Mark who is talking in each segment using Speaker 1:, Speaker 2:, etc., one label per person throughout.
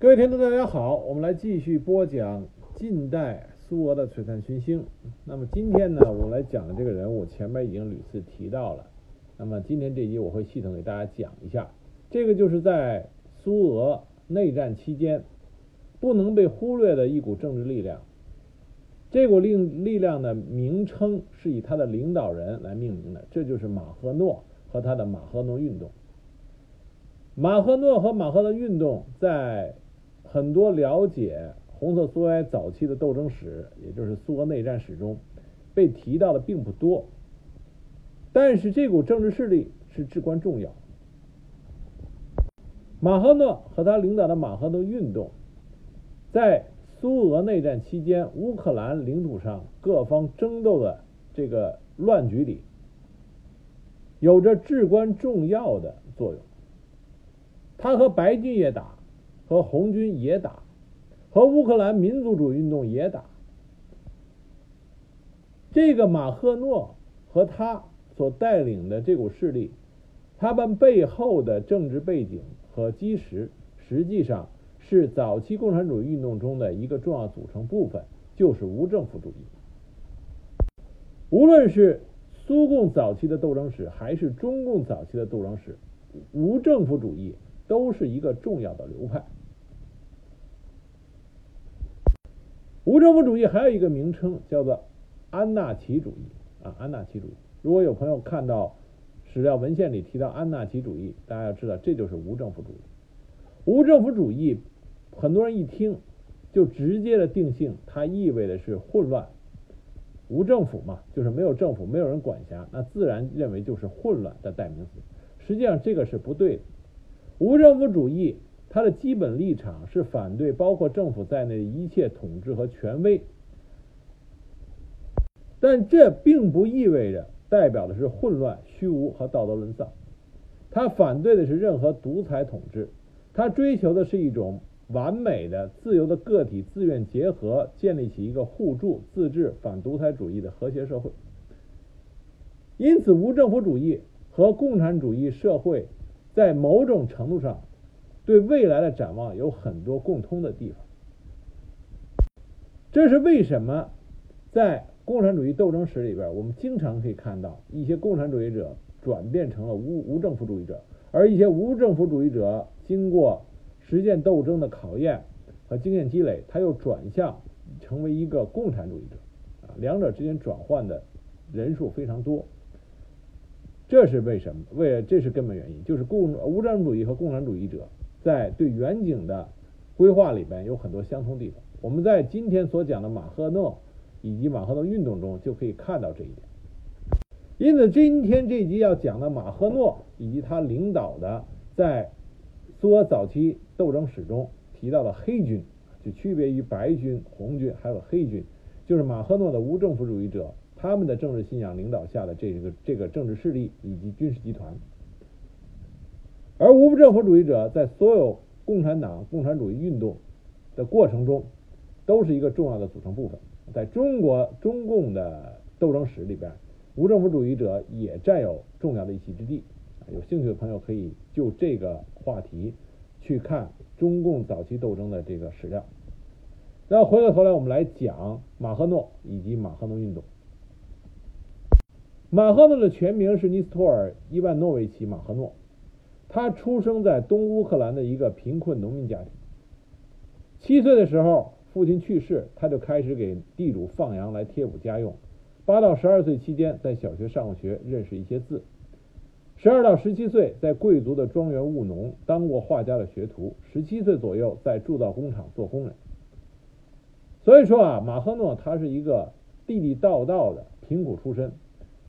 Speaker 1: 各位听众，大家好，我们来继续播讲近代苏俄的璀璨群星。那么今天呢，我们来讲的这个人物，前面已经屡次提到了。那么今天这集我会系统给大家讲一下，这个就是在苏俄内战期间不能被忽略的一股政治力量。这股力力量的名称是以他的领导人来命名的，这就是马赫诺和他的马赫诺运动。马赫诺和马赫诺运动在很多了解红色苏维埃早期的斗争史，也就是苏俄内战史中，被提到的并不多。但是这股政治势力是至关重要。马赫诺和他领导的马赫诺运动，在苏俄内战期间，乌克兰领土上各方争斗的这个乱局里，有着至关重要的作用。他和白军也打。和红军也打，和乌克兰民族主义运动也打。这个马赫诺和他所带领的这股势力，他们背后的政治背景和基石，实际上是早期共产主义运动中的一个重要组成部分，就是无政府主义。无论是苏共早期的斗争史，还是中共早期的斗争史，无政府主义都是一个重要的流派。无政府主义还有一个名称叫做安纳奇主义啊，安纳奇主义。如果有朋友看到史料文献里提到安纳奇主义，大家要知道这就是无政府主义。无政府主义，很多人一听就直接的定性，它意味的是混乱。无政府嘛，就是没有政府，没有人管辖，那自然认为就是混乱的代名词。实际上这个是不对的。无政府主义。他的基本立场是反对包括政府在内的一切统治和权威，但这并不意味着代表的是混乱、虚无和道德沦丧。他反对的是任何独裁统治，他追求的是一种完美的、自由的个体自愿结合，建立起一个互助、自治、反独裁主义的和谐社会。因此，无政府主义和共产主义社会在某种程度上。对未来的展望有很多共通的地方，这是为什么在共产主义斗争史里边，我们经常可以看到一些共产主义者转变成了无无政府主义者，而一些无政府主义者经过实践斗争的考验和经验积累，他又转向成为一个共产主义者啊，两者之间转换的人数非常多，这是为什么？为这是根本原因，就是共无政府主义和共产主义者。在对远景的规划里边有很多相通地方，我们在今天所讲的马赫诺以及马赫诺运动中就可以看到这一点。因此，今天这集要讲的马赫诺以及他领导的在苏俄早期斗争史中提到的黑军，就区别于白军、红军还有黑军，就是马赫诺的无政府主义者他们的政治信仰领导下的这个这个政治势力以及军事集团。而无政府主义者在所有共产党、共产主义运动的过程中，都是一个重要的组成部分。在中国中共的斗争史里边，无政府主义者也占有重要的一席之地。有兴趣的朋友可以就这个话题去看中共早期斗争的这个史料。那回过头来，我们来讲马赫诺以及马赫诺运动。马赫诺的全名是尼斯托尔·伊万诺维奇·马赫诺。他出生在东乌克兰的一个贫困农民家庭。七岁的时候，父亲去世，他就开始给地主放羊来贴补家用。八到十二岁期间，在小学上过学，认识一些字。十二到十七岁，在贵族的庄园务农，当过画家的学徒。十七岁左右，在铸造工厂做工人。所以说啊，马赫诺他是一个地地道道的贫苦出身，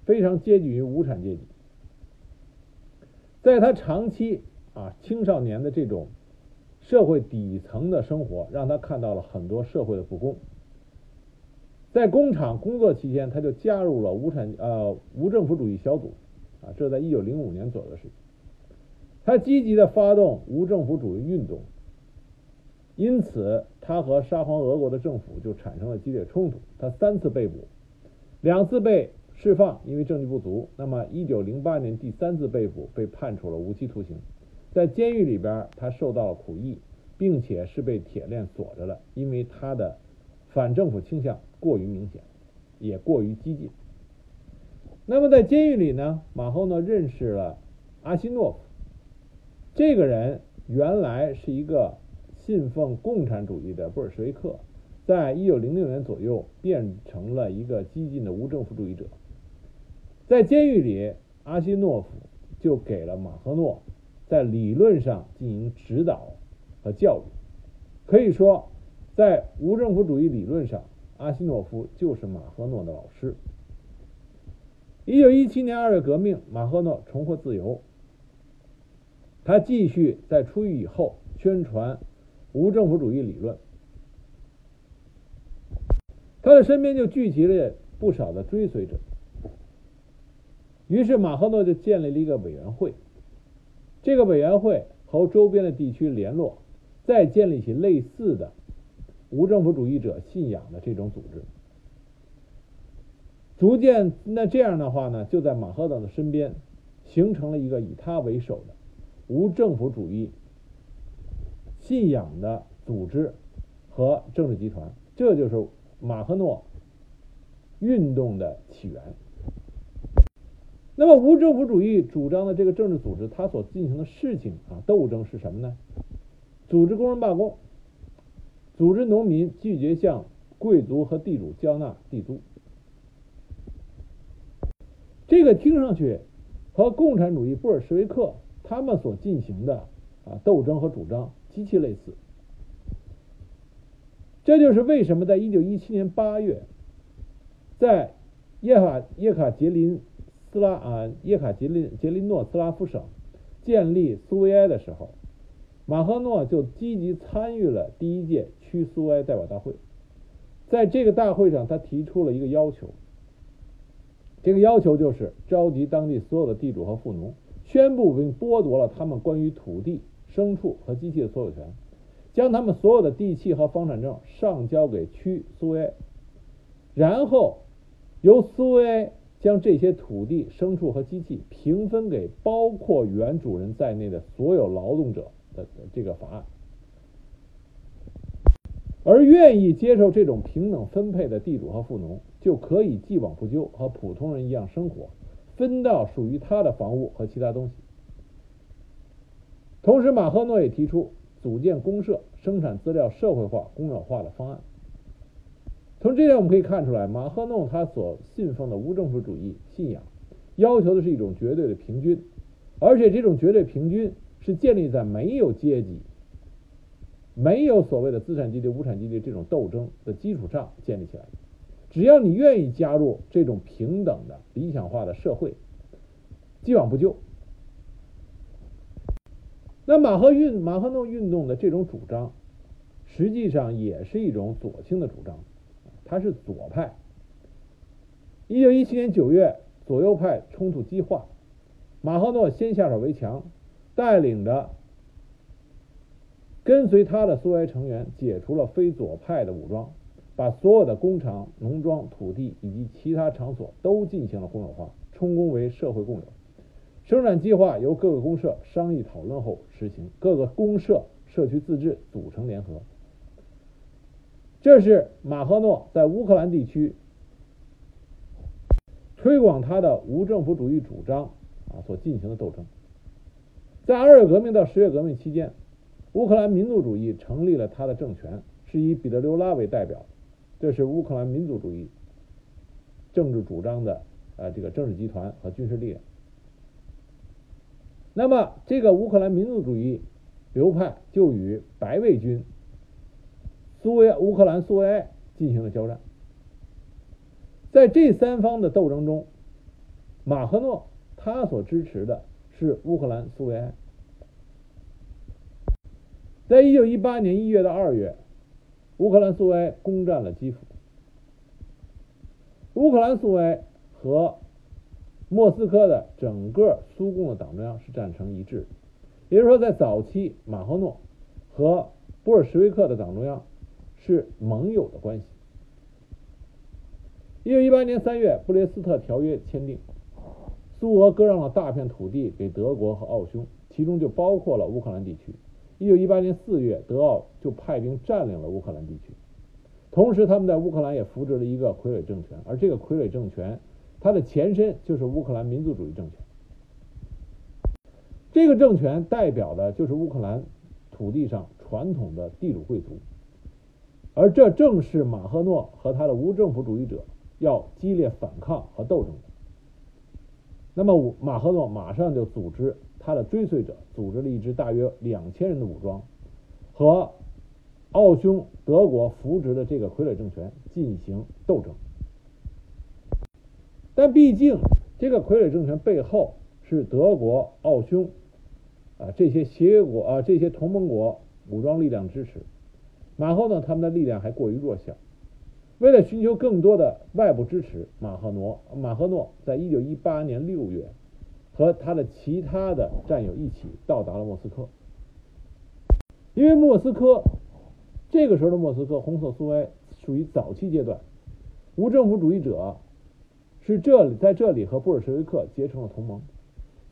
Speaker 1: 非常接近于无产阶级。在他长期啊青少年的这种社会底层的生活，让他看到了很多社会的不公。在工厂工作期间，他就加入了无产呃无政府主义小组啊，这在一九零五年左右的事情。他积极的发动无政府主义运动，因此他和沙皇俄国的政府就产生了激烈冲突。他三次被捕，两次被。释放，因为证据不足。那么，一九零八年第三次被捕，被判处了无期徒刑。在监狱里边，他受到了苦役，并且是被铁链锁着的，因为他的反政府倾向过于明显，也过于激进。那么在监狱里呢，马赫诺认识了阿西诺夫，这个人原来是一个信奉共产主义的布尔什维克，在一九零六年左右变成了一个激进的无政府主义者。在监狱里，阿西诺夫就给了马赫诺在理论上进行指导。和教育，可以说，在无政府主义理论上，阿西诺夫就是马赫诺的老师。一九一七年二月革命，马赫诺重获自由，他继续在出狱以后宣传无政府主义理论，他的身边就聚集了不少的追随者。于是马赫诺就建立了一个委员会，这个委员会和周边的地区联络。再建立起类似的无政府主义者信仰的这种组织，逐渐那这样的话呢，就在马赫诺的身边形成了一个以他为首的无政府主义信仰的组织和政治集团，这就是马赫诺运动的起源。那么，无政府主义主张的这个政治组织，它所进行的事情啊，斗争是什么呢？组织工人罢工，组织农民拒绝向贵族和地主交纳地租。这个听上去和共产主义布尔什维克他们所进行的啊斗争和主张极其类似。这就是为什么在一九一七年八月，在叶卡叶卡捷琳斯拉啊叶卡捷琳捷琳诺斯拉夫省建立苏维埃的时候。马赫诺就积极参与了第一届区苏维埃代表大会，在这个大会上，他提出了一个要求。这个要求就是召集当地所有的地主和富农，宣布并剥夺了他们关于土地、牲畜和机器的所有权，将他们所有的地契和房产证上交给区苏维埃，然后由苏维埃将这些土地、牲畜和机器平分给包括原主人在内的所有劳动者。的这个法案，而愿意接受这种平等分配的地主和富农，就可以既往不咎，和普通人一样生活，分到属于他的房屋和其他东西。同时，马赫诺也提出组建公社、生产资料社会化、公有化的方案。从这点我们可以看出来，马赫诺他所信奉的无政府主义信仰，要求的是一种绝对的平均，而且这种绝对平均。是建立在没有阶级、没有所谓的资产阶级、无产阶级这种斗争的基础上建立起来。只要你愿意加入这种平等的理想化的社会，既往不咎。那马赫运马赫诺运动的这种主张，实际上也是一种左倾的主张，他是左派。一九一七年九月，左右派冲突激化，马赫诺先下手为强。带领着跟随他的苏维埃成员解除了非左派的武装，把所有的工厂、农庄、土地以及其他场所都进行了公有化，充公为社会共有。生产计划由各个公社商议讨论后实行，各个公社社区自治组成联合。这是马赫诺在乌克兰地区推广他的无政府主义主张啊所进行的斗争。在二月革命到十月革命期间，乌克兰民族主义成立了他的政权，是以彼得留拉为代表，这是乌克兰民族主义政治主张的呃这个政治集团和军事力量。那么，这个乌克兰民族主义流派就与白卫军、苏维乌克兰苏维埃进行了交战。在这三方的斗争中，马赫诺他所支持的。是乌克兰苏维埃，在一九一八年一月到二月，乌克兰苏维埃攻占了基辅。乌克兰苏维埃和莫斯科的整个苏共的党中央是战成一致，也就是说，在早期，马赫诺和布尔什维克的党中央是盟友的关系。一九一八年三月，布列斯特条约签订。苏俄割让了大片土地给德国和奥匈，其中就包括了乌克兰地区。一九一八年四月，德奥就派兵占领了乌克兰地区。同时，他们在乌克兰也扶植了一个傀儡政权，而这个傀儡政权，它的前身就是乌克兰民族主义政权。这个政权代表的就是乌克兰土地上传统的地主贵族，而这正是马赫诺和他的无政府主义者要激烈反抗和斗争的。那么，马赫诺马上就组织他的追随者，组织了一支大约两千人的武装，和奥匈德国扶植的这个傀儡政权进行斗争。但毕竟，这个傀儡政权背后是德国、奥匈。啊，这些协约国啊，这些同盟国武装力量支持，马赫呢，他们的力量还过于弱小。为了寻求更多的外部支持，马赫诺马赫诺在一九一八年六月，和他的其他的战友一起到达了莫斯科。因为莫斯科这个时候的莫斯科红色苏维埃属于早期阶段，无政府主义者是这里在这里和布尔什维克结成了同盟，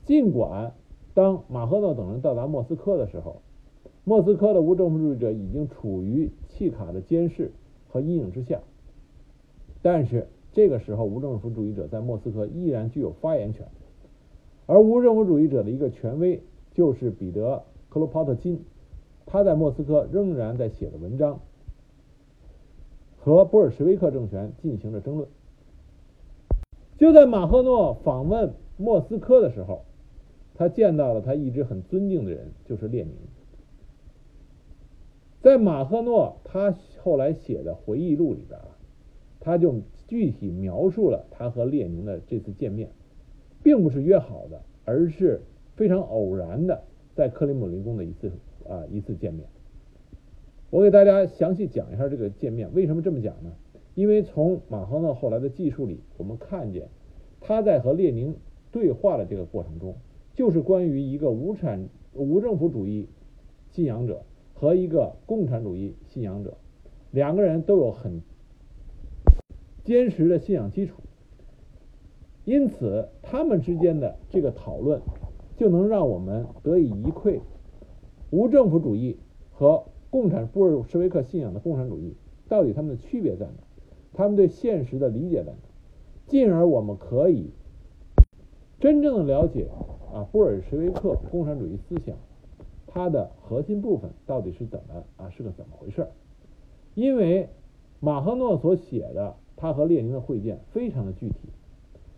Speaker 1: 尽管。当马赫诺等人到达莫斯科的时候，莫斯科的无政府主义者已经处于契卡的监视和阴影之下。但是这个时候，无政府主义者在莫斯科依然具有发言权，而无政府主义者的一个权威就是彼得·克罗帕特金，他在莫斯科仍然在写的文章，和布尔什维克政权进行着争论。就在马赫诺访问莫斯科的时候。他见到了他一直很尊敬的人，就是列宁。在马赫诺他后来写的回忆录里边啊，他就具体描述了他和列宁的这次见面，并不是约好的，而是非常偶然的，在克里姆林宫的一次啊一次见面。我给大家详细讲一下这个见面。为什么这么讲呢？因为从马赫诺后来的记述里，我们看见他在和列宁对话的这个过程中。就是关于一个无产无政府主义信仰者和一个共产主义信仰者，两个人都有很坚实的信仰基础，因此他们之间的这个讨论就能让我们得以一窥无政府主义和共产布尔什维克信仰的共产主义到底他们的区别在哪，他们对现实的理解在哪，进而我们可以真正的了解。啊，布尔什维克共产主义思想，它的核心部分到底是怎么啊？是个怎么回事？因为马赫诺所写的他和列宁的会见非常的具体，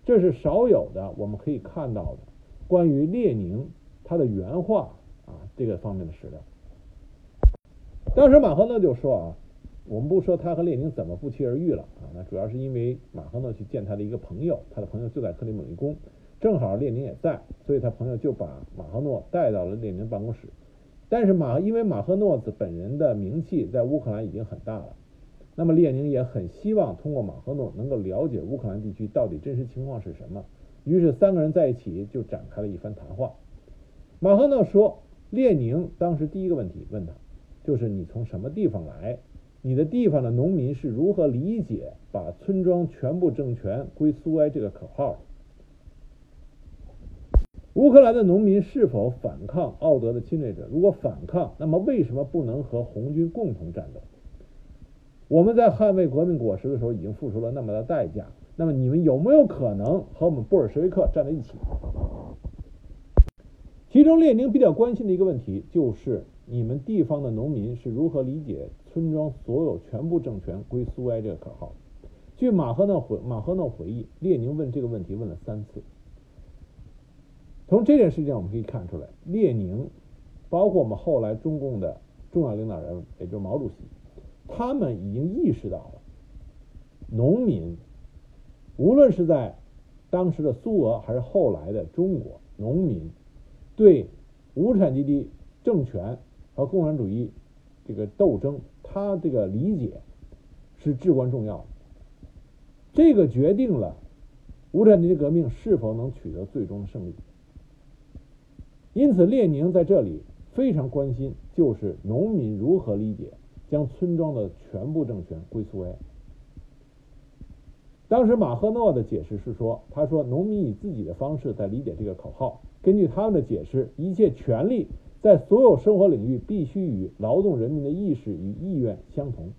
Speaker 1: 这是少有的我们可以看到的关于列宁他的原话啊这个方面的史料。当时马赫诺就说啊，我们不说他和列宁怎么不期而遇了啊，那主要是因为马赫诺去见他的一个朋友，他的朋友就在克里姆林宫。正好列宁也在，所以他朋友就把马赫诺带到了列宁办公室。但是马因为马赫诺子本人的名气在乌克兰已经很大了，那么列宁也很希望通过马赫诺能够了解乌克兰地区到底真实情况是什么。于是三个人在一起就展开了一番谈话。马赫诺说，列宁当时第一个问题问他，就是你从什么地方来？你的地方的农民是如何理解把村庄全部政权归苏维埃这个口号的？乌克兰的农民是否反抗奥德的侵略者？如果反抗，那么为什么不能和红军共同战斗？我们在捍卫革命果实的时候已经付出了那么大代价，那么你们有没有可能和我们布尔什维克站在一起？其中，列宁比较关心的一个问题就是你们地方的农民是如何理解村庄所有全部政权归苏维埃这个口号？据马赫诺回马赫诺回忆，列宁问这个问题问了三次。从这件事情我们可以看出来，列宁，包括我们后来中共的重要领导人，也就是毛主席，他们已经意识到了，农民，无论是在当时的苏俄还是后来的中国，农民对无产阶级政权和共产主义这个斗争，他这个理解是至关重要的。这个决定了无产阶级革命是否能取得最终的胜利。因此，列宁在这里非常关心，就是农民如何理解将村庄的全部政权归苏维埃。当时马赫诺的解释是说：“他说，农民以自己的方式在理解这个口号。根据他们的解释，一切权力在所有生活领域必须与劳动人民的意识与意愿相同。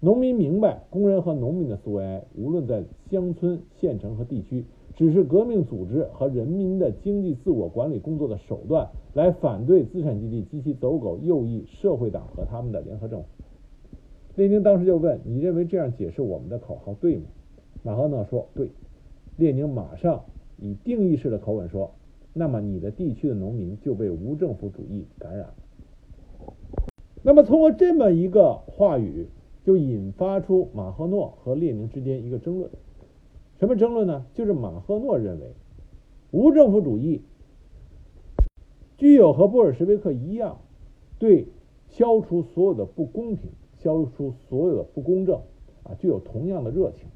Speaker 1: 农民明白，工人和农民的苏维埃，无论在乡村、县城和地区，只是革命组织和人民的经济自我管理工作的手段，来反对资产阶级及其走狗右翼社会党和他们的联合政府。列宁当时就问：“你认为这样解释我们的口号对吗？”马赫诺说：“对。”列宁马上以定义式的口吻说：“那么你的地区的农民就被无政府主义感染了。”那么通过这么一个话语。就引发出马赫诺和列宁之间一个争论，什么争论呢？就是马赫诺认为，无政府主义具有和布尔什维克一样，对消除所有的不公平、消除所有的不公正啊，具有同样的热情，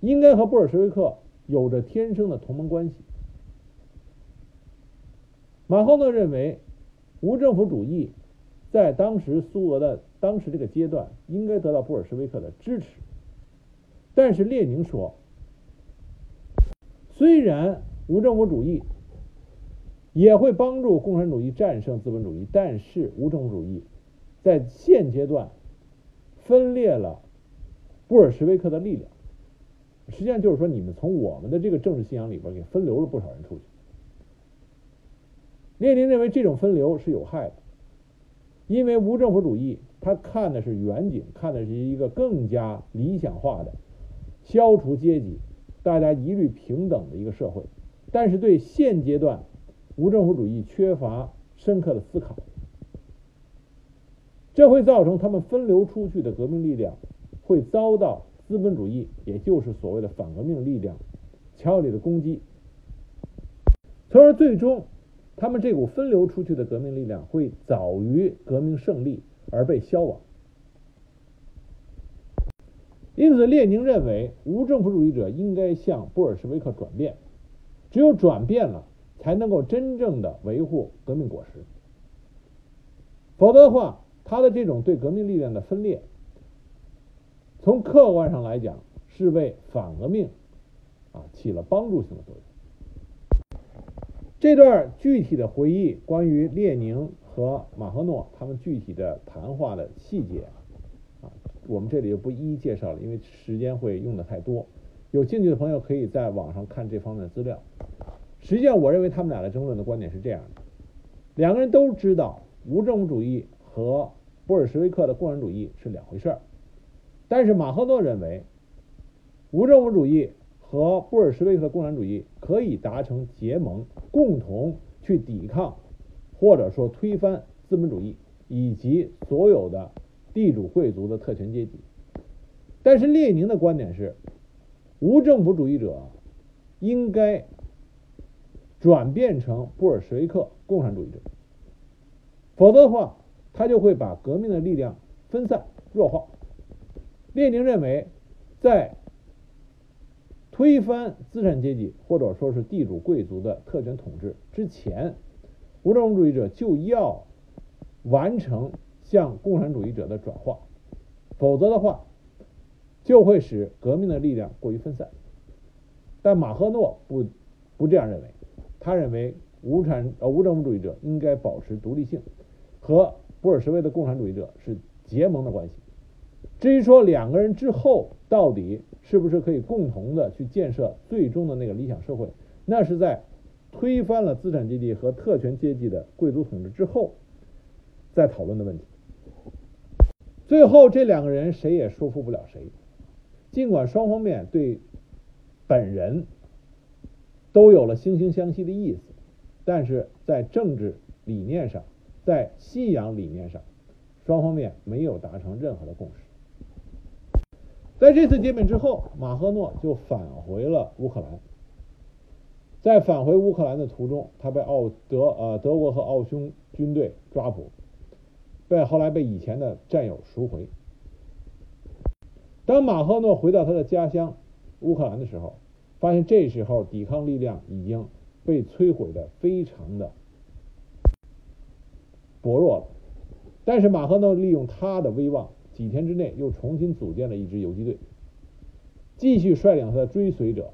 Speaker 1: 应该和布尔什维克有着天生的同盟关系。马赫诺认为，无政府主义在当时苏俄的。当时这个阶段应该得到布尔什维克的支持，但是列宁说，虽然无政府主义也会帮助共产主义战胜资本主义，但是无政府主义在现阶段分裂了布尔什维克的力量，实际上就是说，你们从我们的这个政治信仰里边给分流了不少人出去。列宁认为这种分流是有害的，因为无政府主义。他看的是远景，看的是一个更加理想化的消除阶级、大家一律平等的一个社会，但是对现阶段无政府主义缺乏深刻的思考，这会造成他们分流出去的革命力量会遭到资本主义，也就是所谓的反革命力量强有力的攻击，从而最终他们这股分流出去的革命力量会早于革命胜利。而被消亡。因此，列宁认为无政府主义者应该向布尔什维克转变，只有转变了，才能够真正的维护革命果实。否则的话，他的这种对革命力量的分裂，从客观上来讲是为反革命啊起了帮助性的作用。这段具体的回忆关于列宁。和马赫诺他们具体的谈话的细节，我们这里就不一一介绍了，因为时间会用的太多。有兴趣的朋友可以在网上看这方面的资料。实际上，我认为他们俩的争论的观点是这样的：两个人都知道无政府主义和布尔什维克的共产主义是两回事儿，但是马赫诺认为无政府主义和布尔什维克的共产主义可以达成结盟，共同去抵抗。或者说推翻资本主义以及所有的地主贵族的特权阶级，但是列宁的观点是，无政府主义者应该转变成布尔什维克共产主义者，否则的话，他就会把革命的力量分散弱化。列宁认为，在推翻资产阶级或者说是地主贵族的特权统治之前。无政府主义者就要完成向共产主义者的转化，否则的话，就会使革命的力量过于分散。但马赫诺不不这样认为，他认为无产呃无政府主义者应该保持独立性，和布尔什维的共产主义者是结盟的关系。至于说两个人之后到底是不是可以共同的去建设最终的那个理想社会，那是在。推翻了资产阶级和特权阶级的贵族统治之后，再讨论的问题。最后，这两个人谁也说服不了谁。尽管双方面对本人都有了惺惺相惜的意思，但是在政治理念上，在信仰理念上，双方面没有达成任何的共识。在这次见面之后，马赫诺就返回了乌克兰。在返回乌克兰的途中，他被奥德呃德国和奥匈军队抓捕，被后来被以前的战友赎回。当马赫诺回到他的家乡乌克兰的时候，发现这时候抵抗力量已经被摧毁的非常的薄弱了。但是马赫诺利用他的威望，几天之内又重新组建了一支游击队，继续率领他的追随者。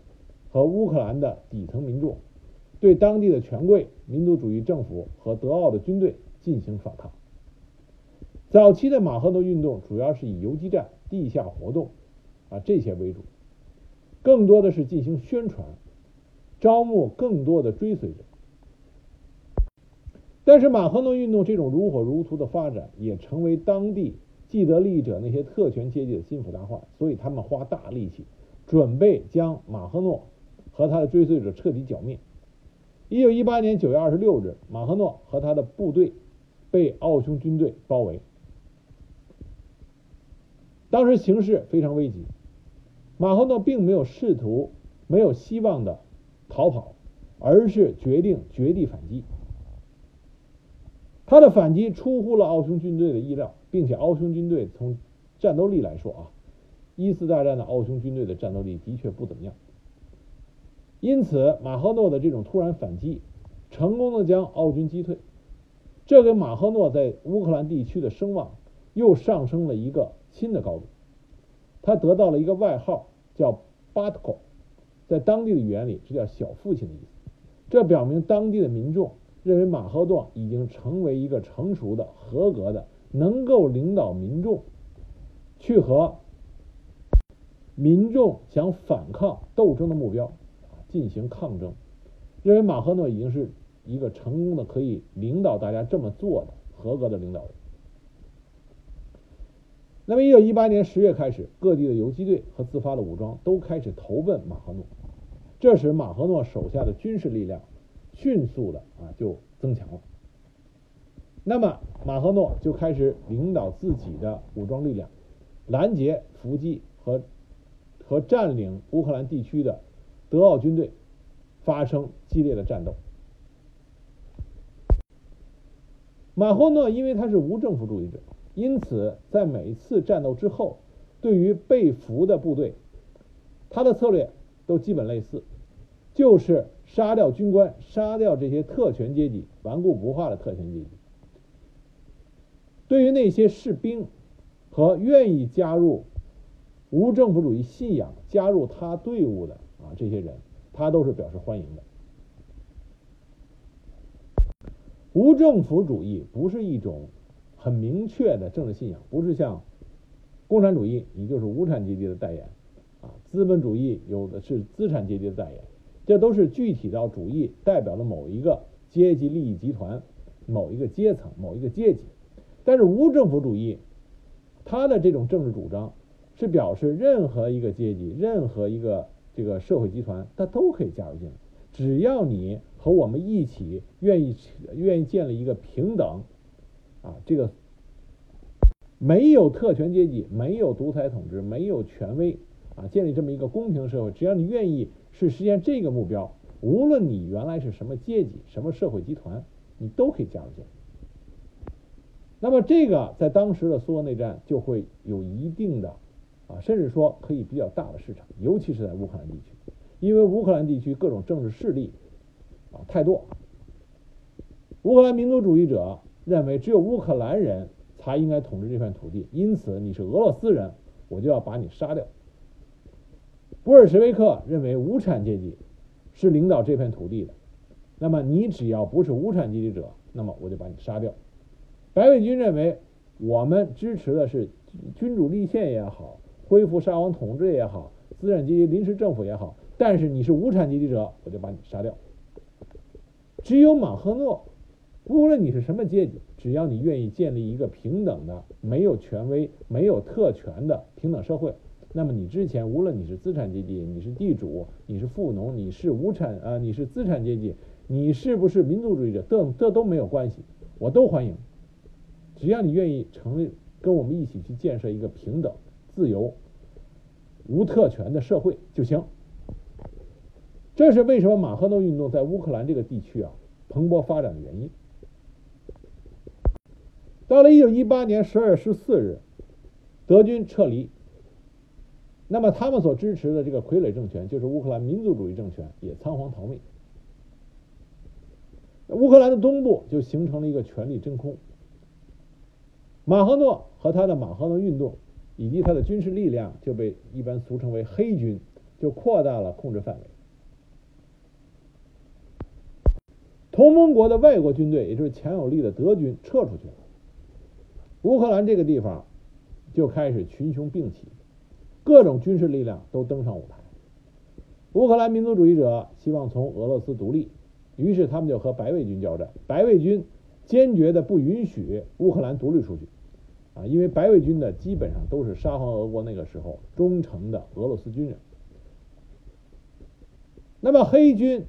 Speaker 1: 和乌克兰的底层民众对当地的权贵、民族主义政府和德奥的军队进行反抗。早期的马赫诺运动主要是以游击战、地下活动啊这些为主，更多的是进行宣传，招募更多的追随者。但是马赫诺运动这种如火如荼的发展，也成为当地既得利益者那些特权阶级的心腹大患，所以他们花大力气准备将马赫诺和他的追随者彻底剿灭。一九一八年九月二十六日，马赫诺和他的部队被奥匈军队包围。当时形势非常危急，马赫诺并没有试图、没有希望的逃跑，而是决定绝地反击。他的反击出乎了奥匈军队的意料，并且奥匈军队从战斗力来说啊，一次大战的奥匈军队的战斗力的确不怎么样。因此，马赫诺的这种突然反击，成功的将奥军击退，这给马赫诺在乌克兰地区的声望又上升了一个。新的高度，他得到了一个外号，叫巴特科，在当地的语言里是叫小父亲的意思。这表明当地的民众认为马赫诺已经成为一个成熟的、合格的、能够领导民众去和民众想反抗斗争的目标进行抗争。认为马赫诺已经是一个成功的、可以领导大家这么做的合格的领导人。那么，一九一八年十月开始，各地的游击队和自发的武装都开始投奔马赫诺，这使马赫诺手下的军事力量迅速的啊就增强了。那么，马赫诺就开始领导自己的武装力量，拦截伏击和和占领乌克兰地区的德奥军队发生激烈的战斗。马赫诺因为他是无政府主义者。因此，在每次战斗之后，对于被俘的部队，他的策略都基本类似，就是杀掉军官，杀掉这些特权阶级、顽固不化的特权阶级。对于那些士兵和愿意加入无政府主义信仰、加入他队伍的啊这些人，他都是表示欢迎的。无政府主义不是一种。很明确的政治信仰，不是像共产主义，你就是无产阶级的代言啊；资本主义有的是资产阶级的代言，这都是具体到主义代表了某一个阶级利益集团、某一个阶层、某一个阶级。但是无政府主义，它的这种政治主张是表示任何一个阶级、任何一个这个社会集团，它都可以加入进来，只要你和我们一起愿意愿意建立一个平等。啊，这个没有特权阶级，没有独裁统治，没有权威啊，建立这么一个公平社会，只要你愿意去实现这个目标，无论你原来是什么阶级、什么社会集团，你都可以加入进来。那么这个在当时的苏俄内战就会有一定的啊，甚至说可以比较大的市场，尤其是在乌克兰地区，因为乌克兰地区各种政治势力啊太多，乌克兰民族主义者。认为只有乌克兰人才应该统治这片土地，因此你是俄罗斯人，我就要把你杀掉。布尔什维克认为无产阶级是领导这片土地的，那么你只要不是无产阶级者，那么我就把你杀掉。白卫军认为我们支持的是君主立宪也好，恢复沙皇统治也好，资产阶级临时政府也好，但是你是无产阶级者，我就把你杀掉。只有马赫诺。无论你是什么阶级，只要你愿意建立一个平等的、没有权威、没有特权的平等社会，那么你之前无论你是资产阶级，你是地主，你是富农，你是无产啊，你是资产阶级，你是不是民族主义者，这这都没有关系，我都欢迎。只要你愿意成为跟我们一起去建设一个平等、自由、无特权的社会就行。这是为什么马赫诺运动在乌克兰这个地区啊蓬勃发展的原因。到了一九一八年十二月十四日，德军撤离。那么他们所支持的这个傀儡政权，就是乌克兰民族主义政权，也仓皇逃命。乌克兰的东部就形成了一个权力真空。马赫诺和他的马赫诺运动，以及他的军事力量，就被一般俗称为黑军，就扩大了控制范围。同盟国的外国军队，也就是强有力的德军撤出去了，乌克兰这个地方就开始群雄并起，各种军事力量都登上舞台。乌克兰民族主义者希望从俄罗斯独立，于是他们就和白卫军交战。白卫军坚决的不允许乌克兰独立出去，啊，因为白卫军的基本上都是沙皇俄国那个时候忠诚的俄罗斯军人。那么黑军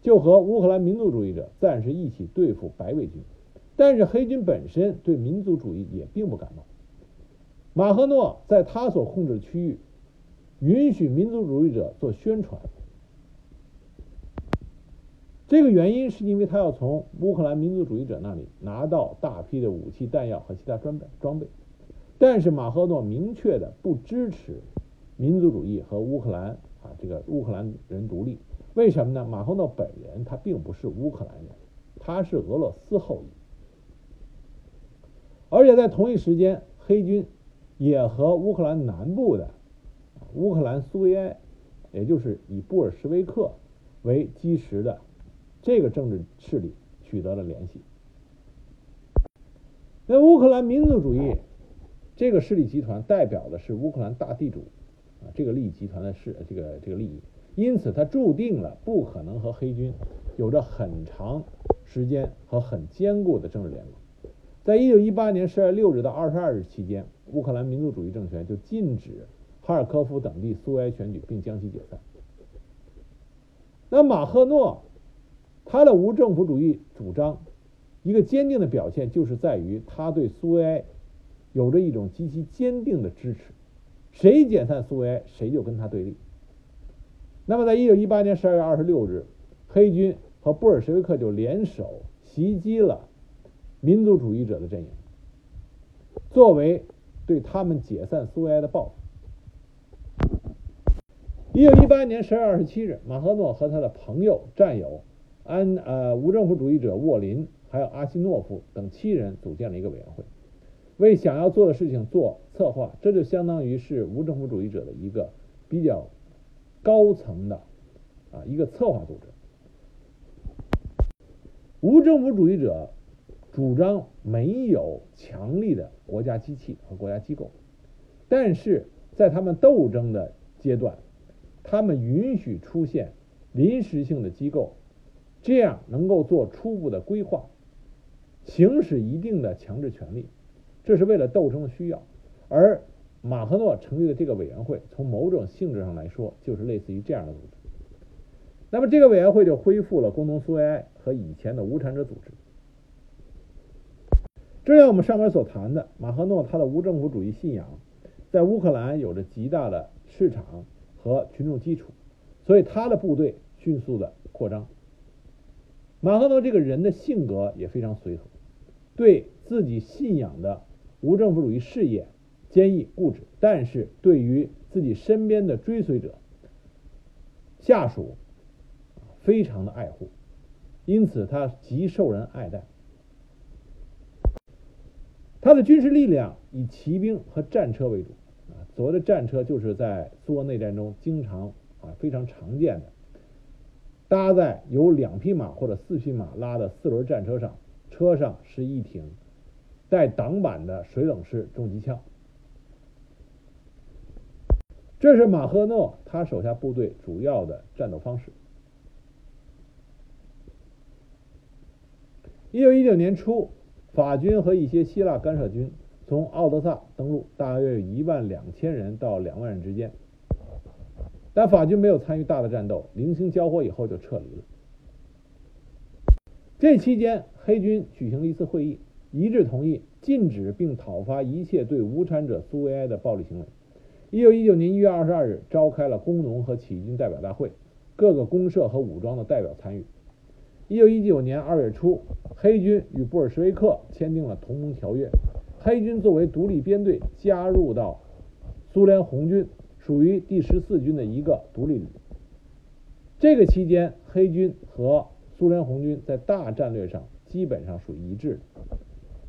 Speaker 1: 就和乌克兰民族主义者暂时一起对付白卫军，但是黑军本身对民族主义也并不感冒。马赫诺在他所控制的区域允许民族主义者做宣传。这个原因是因为他要从乌克兰民族主义者那里拿到大批的武器弹药和其他装备装备，但是马赫诺明确的不支持民族主义和乌克兰啊这个乌克兰人独立，为什么呢？马赫诺本人他并不是乌克兰人，他是俄罗斯后裔，而且在同一时间，黑军也和乌克兰南部的乌克兰苏维埃，也就是以布尔什维克为基石的。这个政治势力取得了联系。那乌克兰民族主义这个势力集团代表的是乌克兰大地主啊这个利益集团的势这个这个利益，因此它注定了不可能和黑军有着很长时间和很坚固的政治联盟。在一九一八年十二月六日到二十二日期间，乌克兰民族主义政权就禁止哈尔科夫等地苏维埃选举，并将其解散。那马赫诺。他的无政府主义主张，一个坚定的表现就是在于他对苏维埃有着一种极其坚定的支持，谁解散苏维埃，谁就跟他对立。那么，在一九一八年十二月二十六日，黑军和布尔什维克就联手袭击了民族主义者的阵营，作为对他们解散苏维埃的报复。一九一八年十月二十七日，马赫诺和他的朋友、战友。安呃无政府主义者沃林还有阿西诺夫等七人组建了一个委员会，为想要做的事情做策划，这就相当于是无政府主义者的一个比较高层的啊一个策划组织。无政府主义者主张没有强力的国家机器和国家机构，但是在他们斗争的阶段，他们允许出现临时性的机构。这样能够做初步的规划，行使一定的强制权利，这是为了斗争的需要。而马赫诺成立的这个委员会，从某种性质上来说，就是类似于这样的组织。那么这个委员会就恢复了工农苏维埃和以前的无产者组织。正像我们上面所谈的，马赫诺他的无政府主义信仰，在乌克兰有着极大的市场和群众基础，所以他的部队迅速的扩张。马赫诺这个人的性格也非常随和，对自己信仰的无政府主义事业坚毅固执，但是对于自己身边的追随者、下属非常的爱护，因此他极受人爱戴。他的军事力量以骑兵和战车为主啊，所谓的战车就是在苏俄内战中经常啊非常常见的。搭在由两匹马或者四匹马拉的四轮战车上，车上是一挺带挡板的水冷式重机枪。这是马赫诺他手下部队主要的战斗方式。一九一九年初，法军和一些希腊干涉军从奥德萨登陆，大约有一万两千人到两万人之间。但法军没有参与大的战斗，零星交火以后就撤离了。这期间，黑军举行了一次会议，一致同意禁止并讨伐一切对无产者苏维埃的暴力行为。一九一九年一月二十二日，召开了工农和起义军代表大会，各个公社和武装的代表参与。一九一九年二月初，黑军与布尔什维克签订了同盟条约，黑军作为独立编队加入到苏联红军。属于第十四军的一个独立旅。这个期间，黑军和苏联红军在大战略上基本上属于一致的，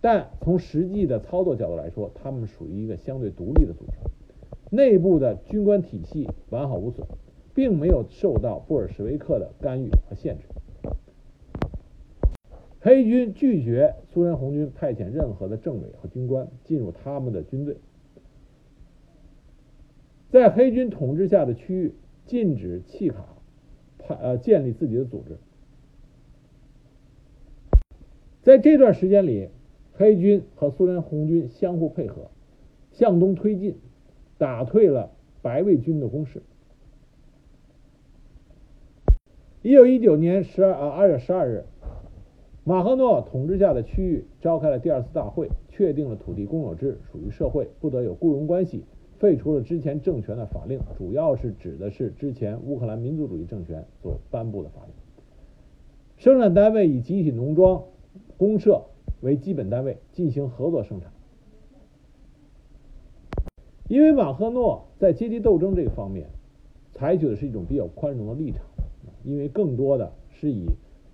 Speaker 1: 但从实际的操作角度来说，他们属于一个相对独立的组织，内部的军官体系完好无损，并没有受到布尔什维克的干预和限制。黑军拒绝苏联红军派遣任何的政委和军官进入他们的军队，在黑军统治下的区域禁止契卡派呃建立自己的组织。在这段时间里，黑军和苏联红军相互配合，向东推进，打退了白卫军的攻势。一九一九年十二啊二月十二日。马赫诺统治下的区域召开了第二次大会，确定了土地公有制属于社会，不得有雇佣关系，废除了之前政权的法令，主要是指的是之前乌克兰民族主义政权所颁布的法令。生产单位以集体农庄、公社为基本单位进行合作生产。因为马赫诺在阶级斗争这个方面采取的是一种比较宽容的立场，因为更多的是以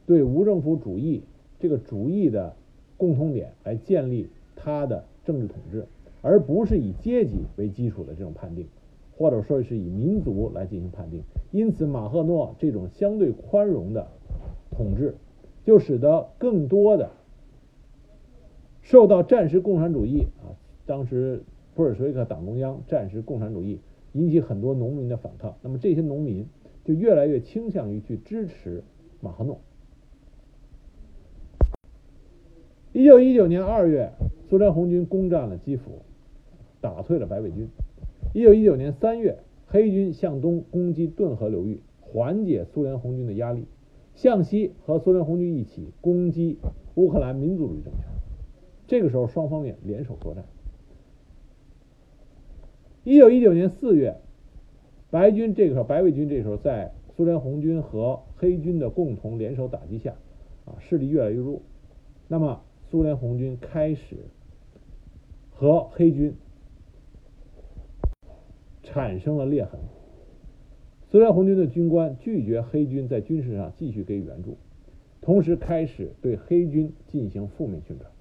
Speaker 1: 对无政府主义。这个主义的共通点来建立他的政治统治，而不是以阶级为基础的这种判定，或者说是以民族来进行判定。因此，马赫诺这种相对宽容的统治，就使得更多的受到战时共产主义啊，当时布尔什维克党中央战时共产主义引起很多农民的反抗，那么这些农民就越来越倾向于去支持马赫诺。一九一九年二月，苏联红军攻占了基辅，打退了白卫军。一九一九年三月，黑军向东攻击顿河流域，缓解苏联红军的压力；向西和苏联红军一起攻击乌克兰民族主义政权。这个时候，双方面联手作战。一九一九年四月，白军这个时候，白卫军这时候在苏联红军和黑军的共同联手打击下，啊，势力越来越弱。那么。苏联红军开始和黑军产生了裂痕。苏联红军的军官拒绝黑军在军事上继续给予援助，同时开始对黑军进行负面宣传。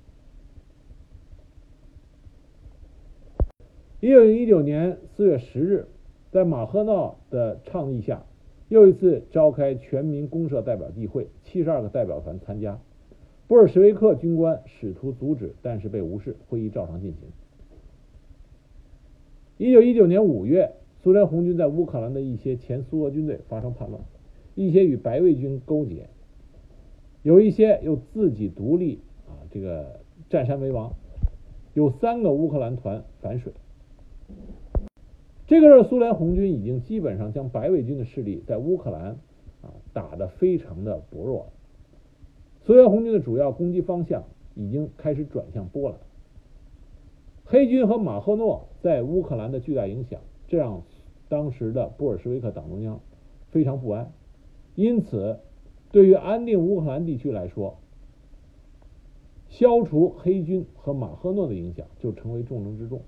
Speaker 1: 一九一九年四月十日，在马赫诺的倡议下，又一次召开全民公社代表例会，七十二个代表团参加。布尔什维克军官试图阻止，但是被无视。会议照常进行。一九一九年五月，苏联红军在乌克兰的一些前苏俄军队发生叛乱，一些与白卫军勾结，有一些又自己独立啊，这个占山为王。有三个乌克兰团反水。这个时候，苏联红军已经基本上将白卫军的势力在乌克兰啊打得非常的薄弱了。苏联红军的主要攻击方向已经开始转向波兰，黑军和马赫诺在乌克兰的巨大影响，这让当时的布尔什维克党中央非常不安。因此，对于安定乌克兰地区来说，消除黑军和马赫诺的影响就成为重中之重。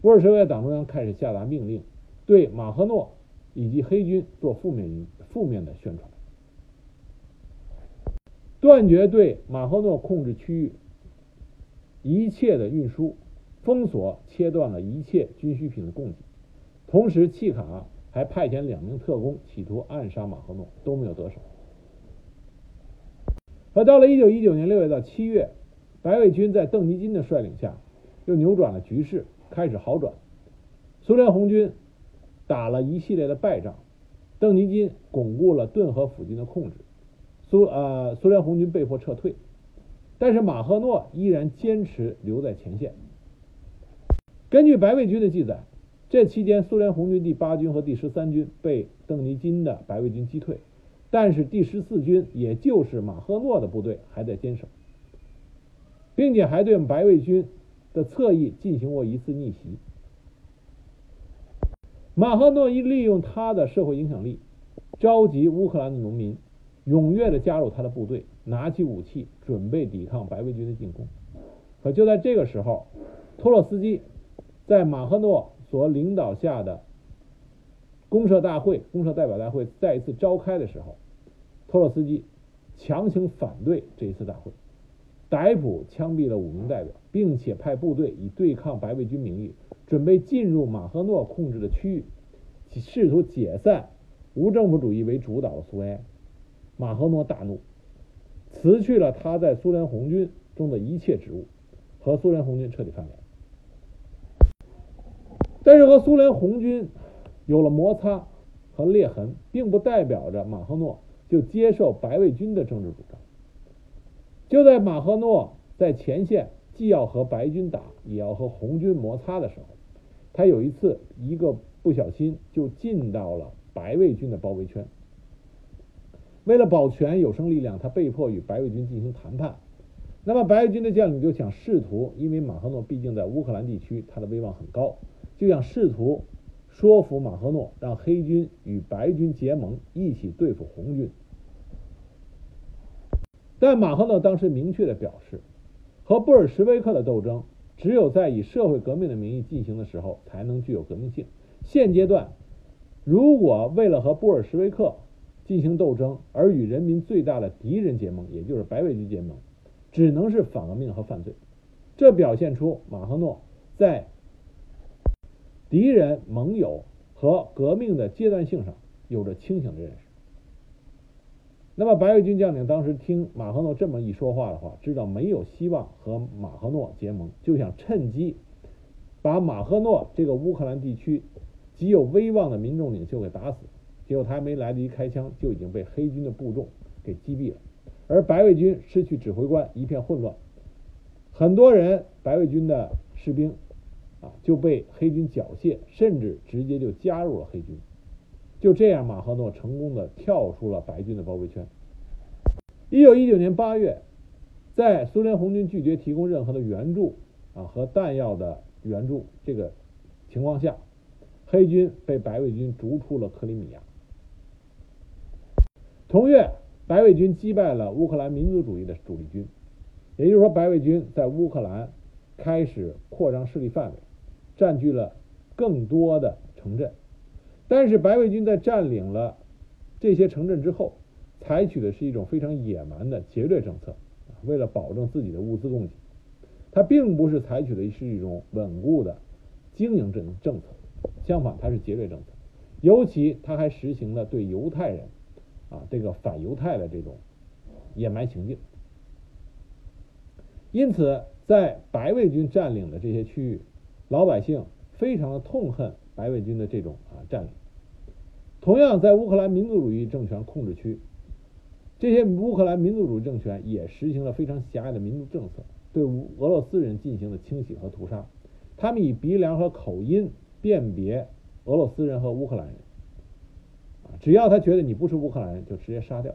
Speaker 1: 布尔什维克党中央开始下达命令，对马赫诺以及黑军做负面负面的宣传。断绝对马赫诺控制区域一切的运输，封锁切断了一切军需品的供给。同时，契卡还派遣两名特工企图暗杀马赫诺，都没有得手。而到了一九一九年六月到七月，白卫军在邓尼金的率领下又扭转了局势，开始好转。苏联红军打了一系列的败仗，邓尼金巩固了顿河附近的控制。苏呃，苏联红军被迫撤退，但是马赫诺依然坚持留在前线。根据白卫军的记载，这期间苏联红军第八军和第十三军被邓尼金的白卫军击退，但是第十四军，也就是马赫诺的部队还在坚守，并且还对白卫军的侧翼进行过一次逆袭。马赫诺一利用他的社会影响力，召集乌克兰的农民。踊跃地加入他的部队，拿起武器准备抵抗白卫军的进攻。可就在这个时候，托洛斯基在马赫诺所领导下的公社大会、公社代表大会再一次召开的时候，托洛斯基强行反对这一次大会，逮捕枪毙了五名代表，并且派部队以对抗白卫军名义，准备进入马赫诺控制的区域，试图解散无政府主义为主导的苏维埃。马赫诺大怒，辞去了他在苏联红军中的一切职务，和苏联红军彻底翻脸。但是和苏联红军有了摩擦和裂痕，并不代表着马赫诺就接受白卫军的政治主张。就在马赫诺在前线既要和白军打，也要和红军摩擦的时候，他有一次一个不小心就进到了白卫军的包围圈。为了保全有生力量，他被迫与白卫军进行谈判。那么白卫军的将领就想试图，因为马赫诺毕竟在乌克兰地区，他的威望很高，就想试图说服马赫诺，让黑军与白军结盟，一起对付红军。但马赫诺当时明确的表示，和布尔什维克的斗争，只有在以社会革命的名义进行的时候，才能具有革命性。现阶段，如果为了和布尔什维克，进行斗争，而与人民最大的敌人结盟，也就是白卫军结盟，只能是反革命和犯罪。这表现出马赫诺在敌人、盟友和革命的阶段性上有着清醒的认识。那么，白卫军将领当时听马赫诺这么一说话的话，知道没有希望和马赫诺结盟，就想趁机把马赫诺这个乌克兰地区极有威望的民众领袖给打死。结果他还没来得及开枪，就已经被黑军的部众给击毙了。而白卫军失去指挥官，一片混乱，很多人白卫军的士兵啊就被黑军缴械，甚至直接就加入了黑军。就这样，马赫诺成功的跳出了白军的包围圈。一九一九年八月，在苏联红军拒绝提供任何的援助啊和弹药的援助这个情况下，黑军被白卫军逐出了克里米亚。同月，白卫军击败了乌克兰民族主义的主力军，也就是说，白卫军在乌克兰开始扩张势力范围，占据了更多的城镇。但是，白卫军在占领了这些城镇之后，采取的是一种非常野蛮的劫掠政策，为了保证自己的物资供给，它并不是采取的是一种稳固的经营政政策，相反，它是劫掠政策，尤其它还实行了对犹太人。啊，这个反犹太的这种野蛮行径，因此在白卫军占领的这些区域，老百姓非常的痛恨白卫军的这种啊占领。同样，在乌克兰民族主义政权控制区，这些乌克兰民族主义政权也实行了非常狭隘的民族政策，对俄罗斯人进行了清洗和屠杀。他们以鼻梁和口音辨别俄罗斯人和乌克兰人。只要他觉得你不是乌克兰人，就直接杀掉。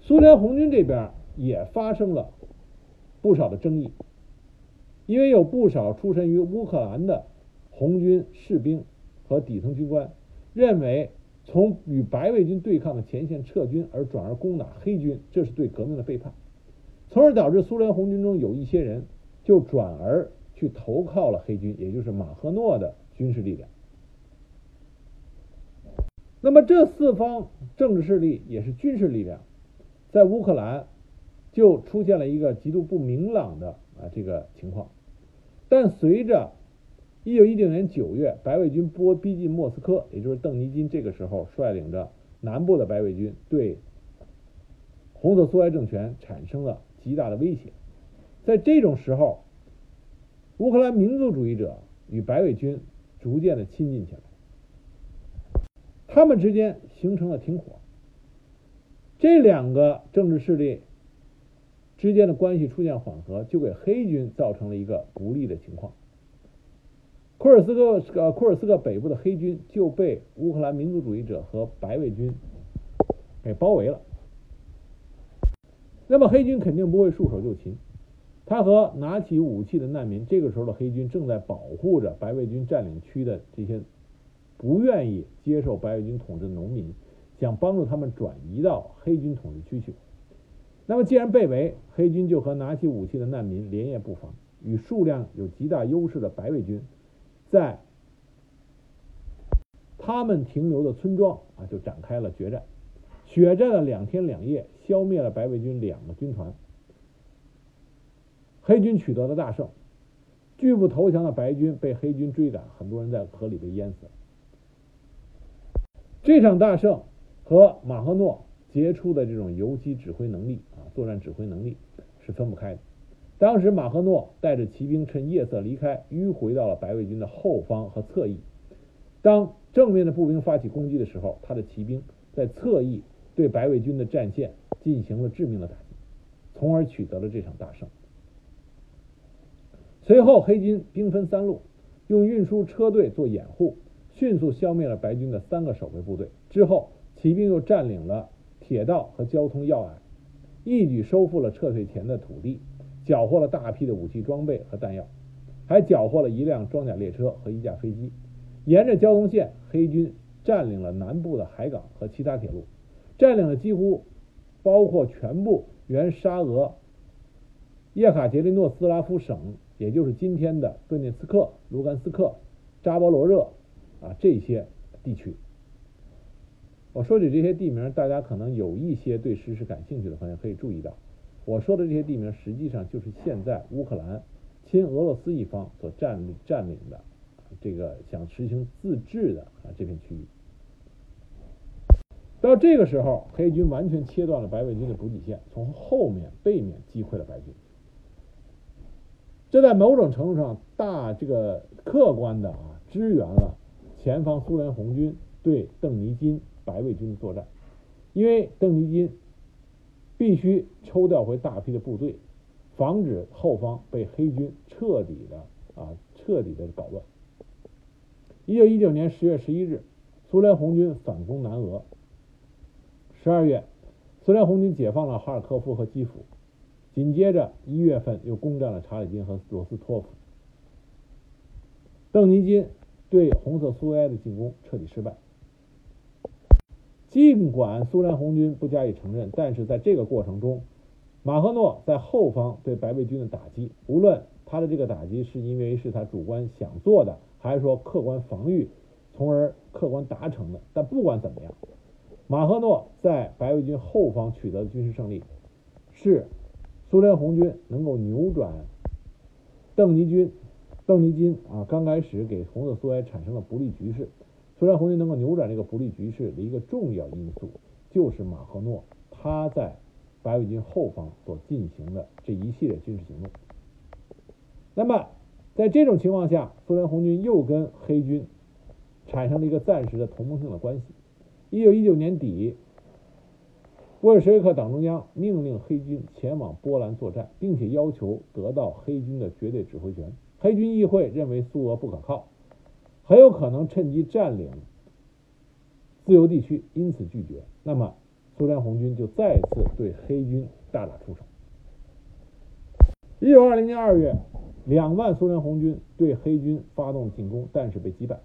Speaker 1: 苏联红军这边也发生了不少的争议，因为有不少出身于乌克兰的红军士兵和底层军官认为，从与白卫军对抗的前线撤军而转而攻打黑军，这是对革命的背叛，从而导致苏联红军中有一些人就转而去投靠了黑军，也就是马赫诺的军事力量。那么这四方政治势力也是军事力量，在乌克兰就出现了一个极度不明朗的啊这个情况。但随着一九一九年九月白卫军波逼近莫斯科，也就是邓尼金这个时候率领着南部的白卫军对红色苏维埃政权产生了极大的威胁。在这种时候，乌克兰民族主义者与白卫军逐渐的亲近起来。他们之间形成了停火，这两个政治势力之间的关系出现缓和，就给黑军造成了一个不利的情况。库尔斯克呃库尔斯克北部的黑军就被乌克兰民族主义者和白卫军给包围了。那么黑军肯定不会束手就擒，他和拿起武器的难民，这个时候的黑军正在保护着白卫军占领区的这些。不愿意接受白卫军统治的农民，想帮助他们转移到黑军统治区去。那么，既然被围，黑军就和拿起武器的难民连夜布防，与数量有极大优势的白卫军，在他们停留的村庄啊，就展开了决战。血战了两天两夜，消灭了白卫军两个军团，黑军取得了大胜。拒不投降的白军被黑军追赶，很多人在河里被淹死。这场大胜和马赫诺杰出的这种游击指挥能力啊，作战指挥能力是分不开的。当时马赫诺带着骑兵趁夜色离开，迂回到了白卫军的后方和侧翼。当正面的步兵发起攻击的时候，他的骑兵在侧翼对白卫军的战线进行了致命的打击，从而取得了这场大胜。随后，黑军兵分三路，用运输车队做掩护，迅速消灭了白军的三个守备部队。之后，骑兵又占领了铁道和交通要隘，一举收复了撤退前的土地，缴获了大批的武器装备和弹药，还缴获了一辆装甲列车和一架飞机。沿着交通线，黑军占领了南部的海港和其他铁路，占领了几乎包括全部原沙俄叶卡捷琳诺斯拉夫省，也就是今天的顿涅茨克、卢甘斯克、扎波罗热啊这些地区。我说起这些地名，大家可能有一些对史实感兴趣的朋友可以注意到，我说的这些地名实际上就是现在乌克兰亲俄罗斯一方所占领占领的这个想实行自治的啊这片区域。到这个时候，黑军完全切断了白卫军的补给线，从后面背面击溃了白军。这在某种程度上大这个客观的啊支援了前方苏联红军对邓尼金。白卫军的作战，因为邓尼金必须抽调回大批的部队，防止后方被黑军彻底的啊彻底的搞乱。一九一九年十月十一日，苏联红军反攻南俄。十二月，苏联红军解放了哈尔科夫和基辅，紧接着一月份又攻占了查理金和罗斯托夫。邓尼金对红色苏维埃的进攻彻底失败。尽管苏联红军不加以承认，但是在这个过程中，马赫诺在后方对白卫军的打击，无论他的这个打击是因为是他主观想做的，还是说客观防御，从而客观达成的，但不管怎么样，马赫诺在白卫军后方取得的军事胜利，是苏联红军能够扭转邓尼军、邓尼金啊刚开始给红色苏维埃产生了不利局势。苏联红军能够扭转这个不利局势的一个重要因素，就是马赫诺他在白卫军后方所进行的这一系列军事行动。那么，在这种情况下，苏联红军又跟黑军产生了一个暂时的同盟性的关系。一九一九年底，布尔什维克党中央命令黑军前往波兰作战，并且要求得到黑军的绝对指挥权。黑军议会认为苏俄不可靠。很有可能趁机占领自由地区，因此拒绝。那么，苏联红军就再次对黑军大打出手。一九二零年二月，两万苏联红军对黑军发动进攻，但是被击败。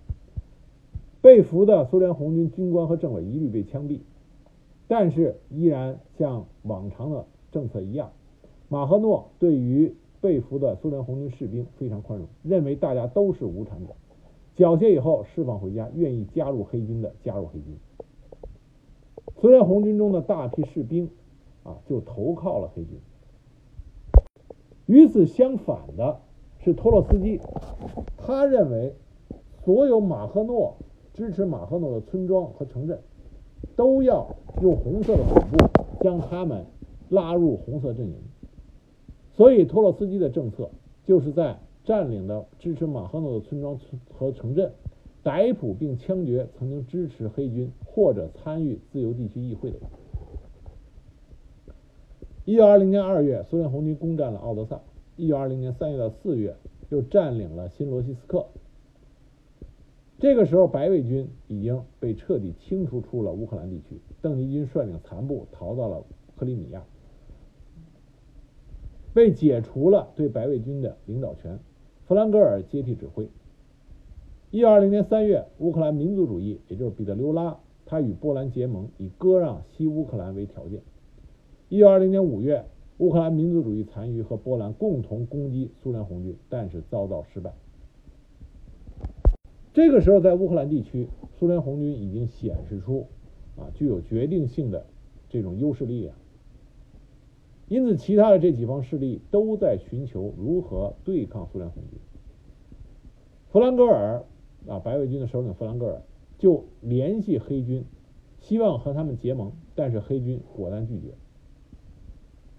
Speaker 1: 被俘的苏联红军军官和政委一律被枪毙，但是依然像往常的政策一样，马赫诺对于被俘的苏联红军士兵非常宽容，认为大家都是无产者。缴械以后释放回家，愿意加入黑军的加入黑军。苏联红军中的大批士兵啊，就投靠了黑军。与此相反的是托洛斯基，他认为所有马赫诺支持马赫诺的村庄和城镇都要用红色的恐怖将他们拉入红色阵营。所以托洛斯基的政策就是在。占领的支持马赫诺的村庄和城镇，逮捕并枪决曾经支持黑军或者参与自由地区议会的人。一九二零年二月，苏联红军攻占了奥德萨；一九二零年三月到四月，又占领了新罗西斯克。这个时候，白卫军已经被彻底清除出了乌克兰地区。邓尼金率领残部逃到了克里米亚，被解除了对白卫军的领导权。弗兰格尔接替指挥。一九二零年三月，乌克兰民族主义，也就是彼得留拉，他与波兰结盟，以割让西乌克兰为条件。一九二零年五月，乌克兰民族主义残余和波兰共同攻击苏联红军，但是遭到失败。这个时候，在乌克兰地区，苏联红军已经显示出啊具有决定性的这种优势力量。因此，其他的这几方势力都在寻求如何对抗苏联红军。弗兰格尔啊，白卫军的首领弗兰格尔就联系黑军，希望和他们结盟，但是黑军果断拒绝，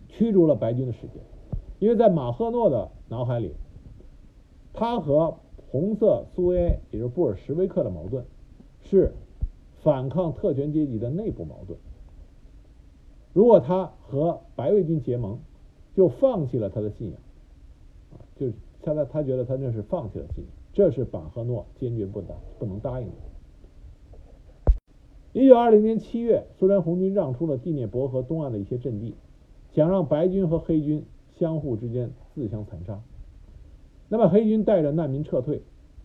Speaker 1: 驱逐了白军的使节。因为在马赫诺的脑海里，他和红色苏维埃，也就是布尔什维克的矛盾，是反抗特权阶级的内部矛盾。如果他和白卫军结盟，就放弃了他的信仰，就是他他他觉得他那是放弃了信仰，这是马赫诺坚决不答不能答应的。一九二零年七月，苏联红军让出了第聂伯河东岸的一些阵地，想让白军和黑军相互之间自相残杀。那么黑军带着难民撤退，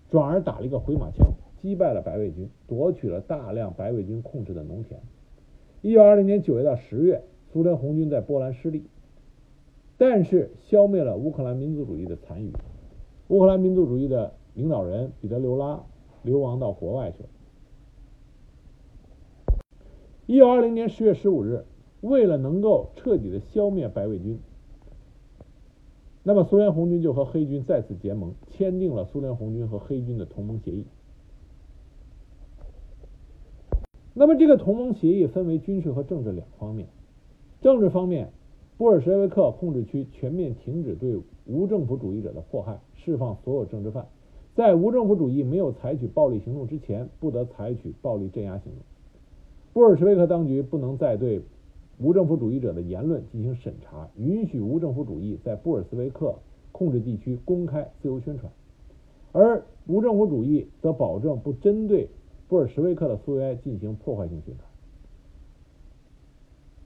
Speaker 1: 转而打了一个回马枪，击败了白卫军，夺取了大量白卫军控制的农田。一九二零年九月到十月，苏联红军在波兰失利，但是消灭了乌克兰民族主义的残余。乌克兰民族主义的领导人彼得留拉流亡到国外去了。一九二零年十月十五日，为了能够彻底的消灭白卫军，那么苏联红军就和黑军再次结盟，签订了苏联红军和黑军的同盟协议。那么这个同盟协议分为军事和政治两方面。政治方面，布尔什维克控制区全面停止对无政府主义者的迫害，释放所有政治犯，在无政府主义没有采取暴力行动之前，不得采取暴力镇压行动。布尔什维克当局不能再对无政府主义者的言论进行审查，允许无政府主义在布尔什维克控制地区公开自由宣传，而无政府主义则保证不针对布尔什维克的苏维埃进行破坏性宣传。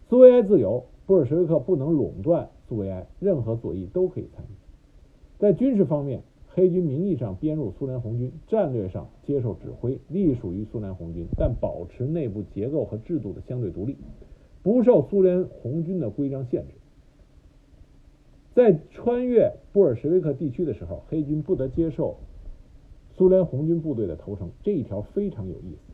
Speaker 1: 苏维埃自由，布尔什维克不能垄断苏维埃，任何左翼都可以参与。在军事方面，黑军名义上编入苏联红军，战略上接受指挥，隶属于苏联红军，但保持内部结构和制度的相对独立，不受苏联红军的规章限制。在穿越布尔什维克地区的时候，黑军不得接受苏联红军部队的投诚，这一条非常有意思。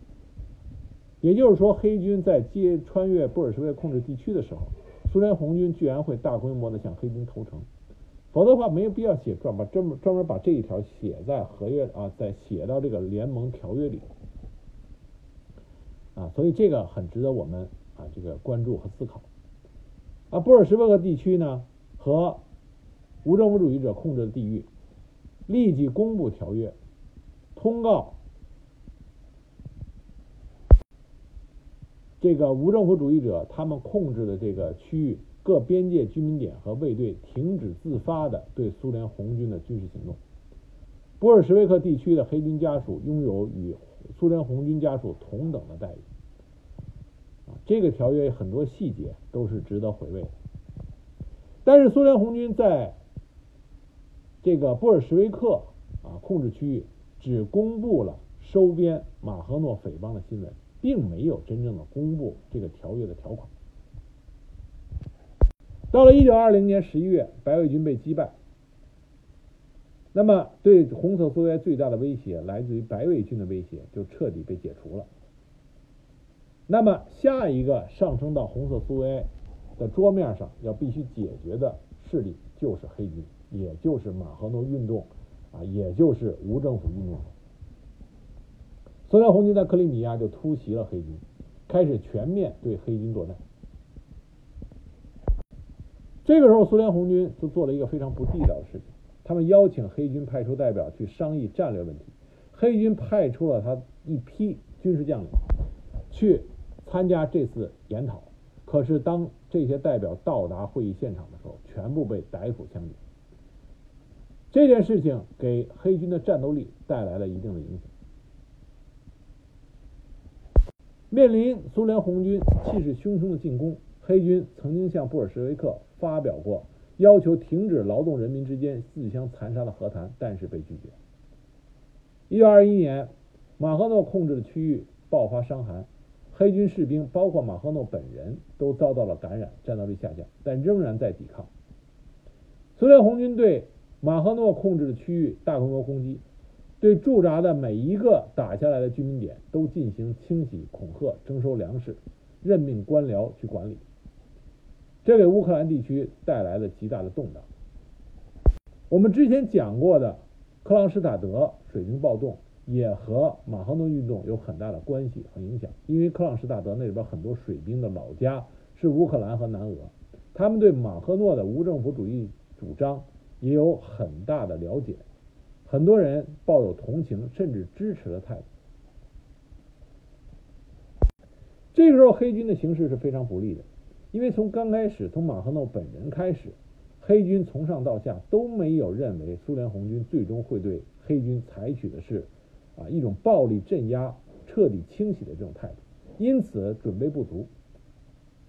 Speaker 1: 也就是说，黑军在接穿越布尔什维克控制地区的时候，苏联红军居然会大规模的向黑军投诚。否则的话，没有必要写专把专门专门把这一条写在合约啊，在写到这个联盟条约里啊，所以这个很值得我们啊这个关注和思考。啊，布尔什维克地区呢和无政府主义者控制的地域，立即公布条约，通告这个无政府主义者他们控制的这个区域。各边界居民点和卫队停止自发的对苏联红军的军事行动。布尔什维克地区的黑军家属拥有与苏联红军家属同等的待遇。这个条约很多细节都是值得回味的。但是苏联红军在这个布尔什维克啊控制区域只公布了收编马赫诺匪帮的新闻，并没有真正的公布这个条约的条款。到了一九二零年十一月，白卫军被击败。那么，对红色苏维埃最大的威胁来自于白卫军的威胁，就彻底被解除了。那么，下一个上升到红色苏维埃的桌面上要必须解决的势力，就是黑军，也就是马赫诺运动啊，也就是无政府运动。苏联红军在克里米亚就突袭了黑军，开始全面对黑军作战。这个时候，苏联红军就做了一个非常不地道的事情，他们邀请黑军派出代表去商议战略问题。黑军派出了他一批军事将领去参加这次研讨，可是当这些代表到达会议现场的时候，全部被逮捕枪决。这件事情给黑军的战斗力带来了一定的影响。面临苏联红军气势汹汹的进攻，黑军曾经向布尔什维克。发表过要求停止劳动人民之间自相残杀的和谈，但是被拒绝。一九二一年，马赫诺控制的区域爆发伤寒，黑军士兵包括马赫诺本人都遭到了感染，战斗力下降，但仍然在抵抗。苏联红军对马赫诺控制的区域大规模攻击，对驻扎的每一个打下来的居民点都进行清洗、恐吓、征收粮食，任命官僚去管理。这给乌克兰地区带来了极大的动荡。我们之前讲过的克朗施塔德水军暴动，也和马赫诺运动有很大的关系和影响。因为克朗施塔德那里边很多水兵的老家是乌克兰和南俄，他们对马赫诺的无政府主义主张也有很大的了解，很多人抱有同情甚至支持的态度。这个时候，黑军的形势是非常不利的，因为从刚开始，从马赫诺本人开始，黑军从上到下都没有认为苏联红军最终会对黑军采取的是啊一种暴力镇压、彻底清洗的这种态度，因此准备不足。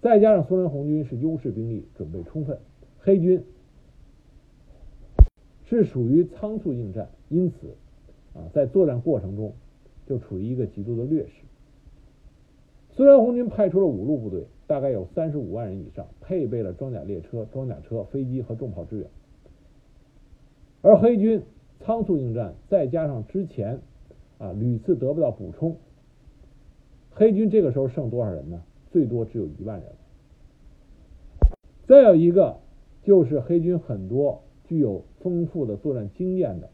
Speaker 1: 再加上苏联红军是优势兵力，准备充分，黑军是属于仓促应战，因此啊在作战过程中就处于一个极度的劣势。虽然红军派出了五路部队，大概有三十五万人以上，配备了装甲列车、装甲车、飞机和重炮支援。而黑军仓促应战，再加上之前啊屡次得不到补充，黑军这个时候剩多少人呢？最多只有一万人。再有一个就是黑军很多具有丰富的作战经验的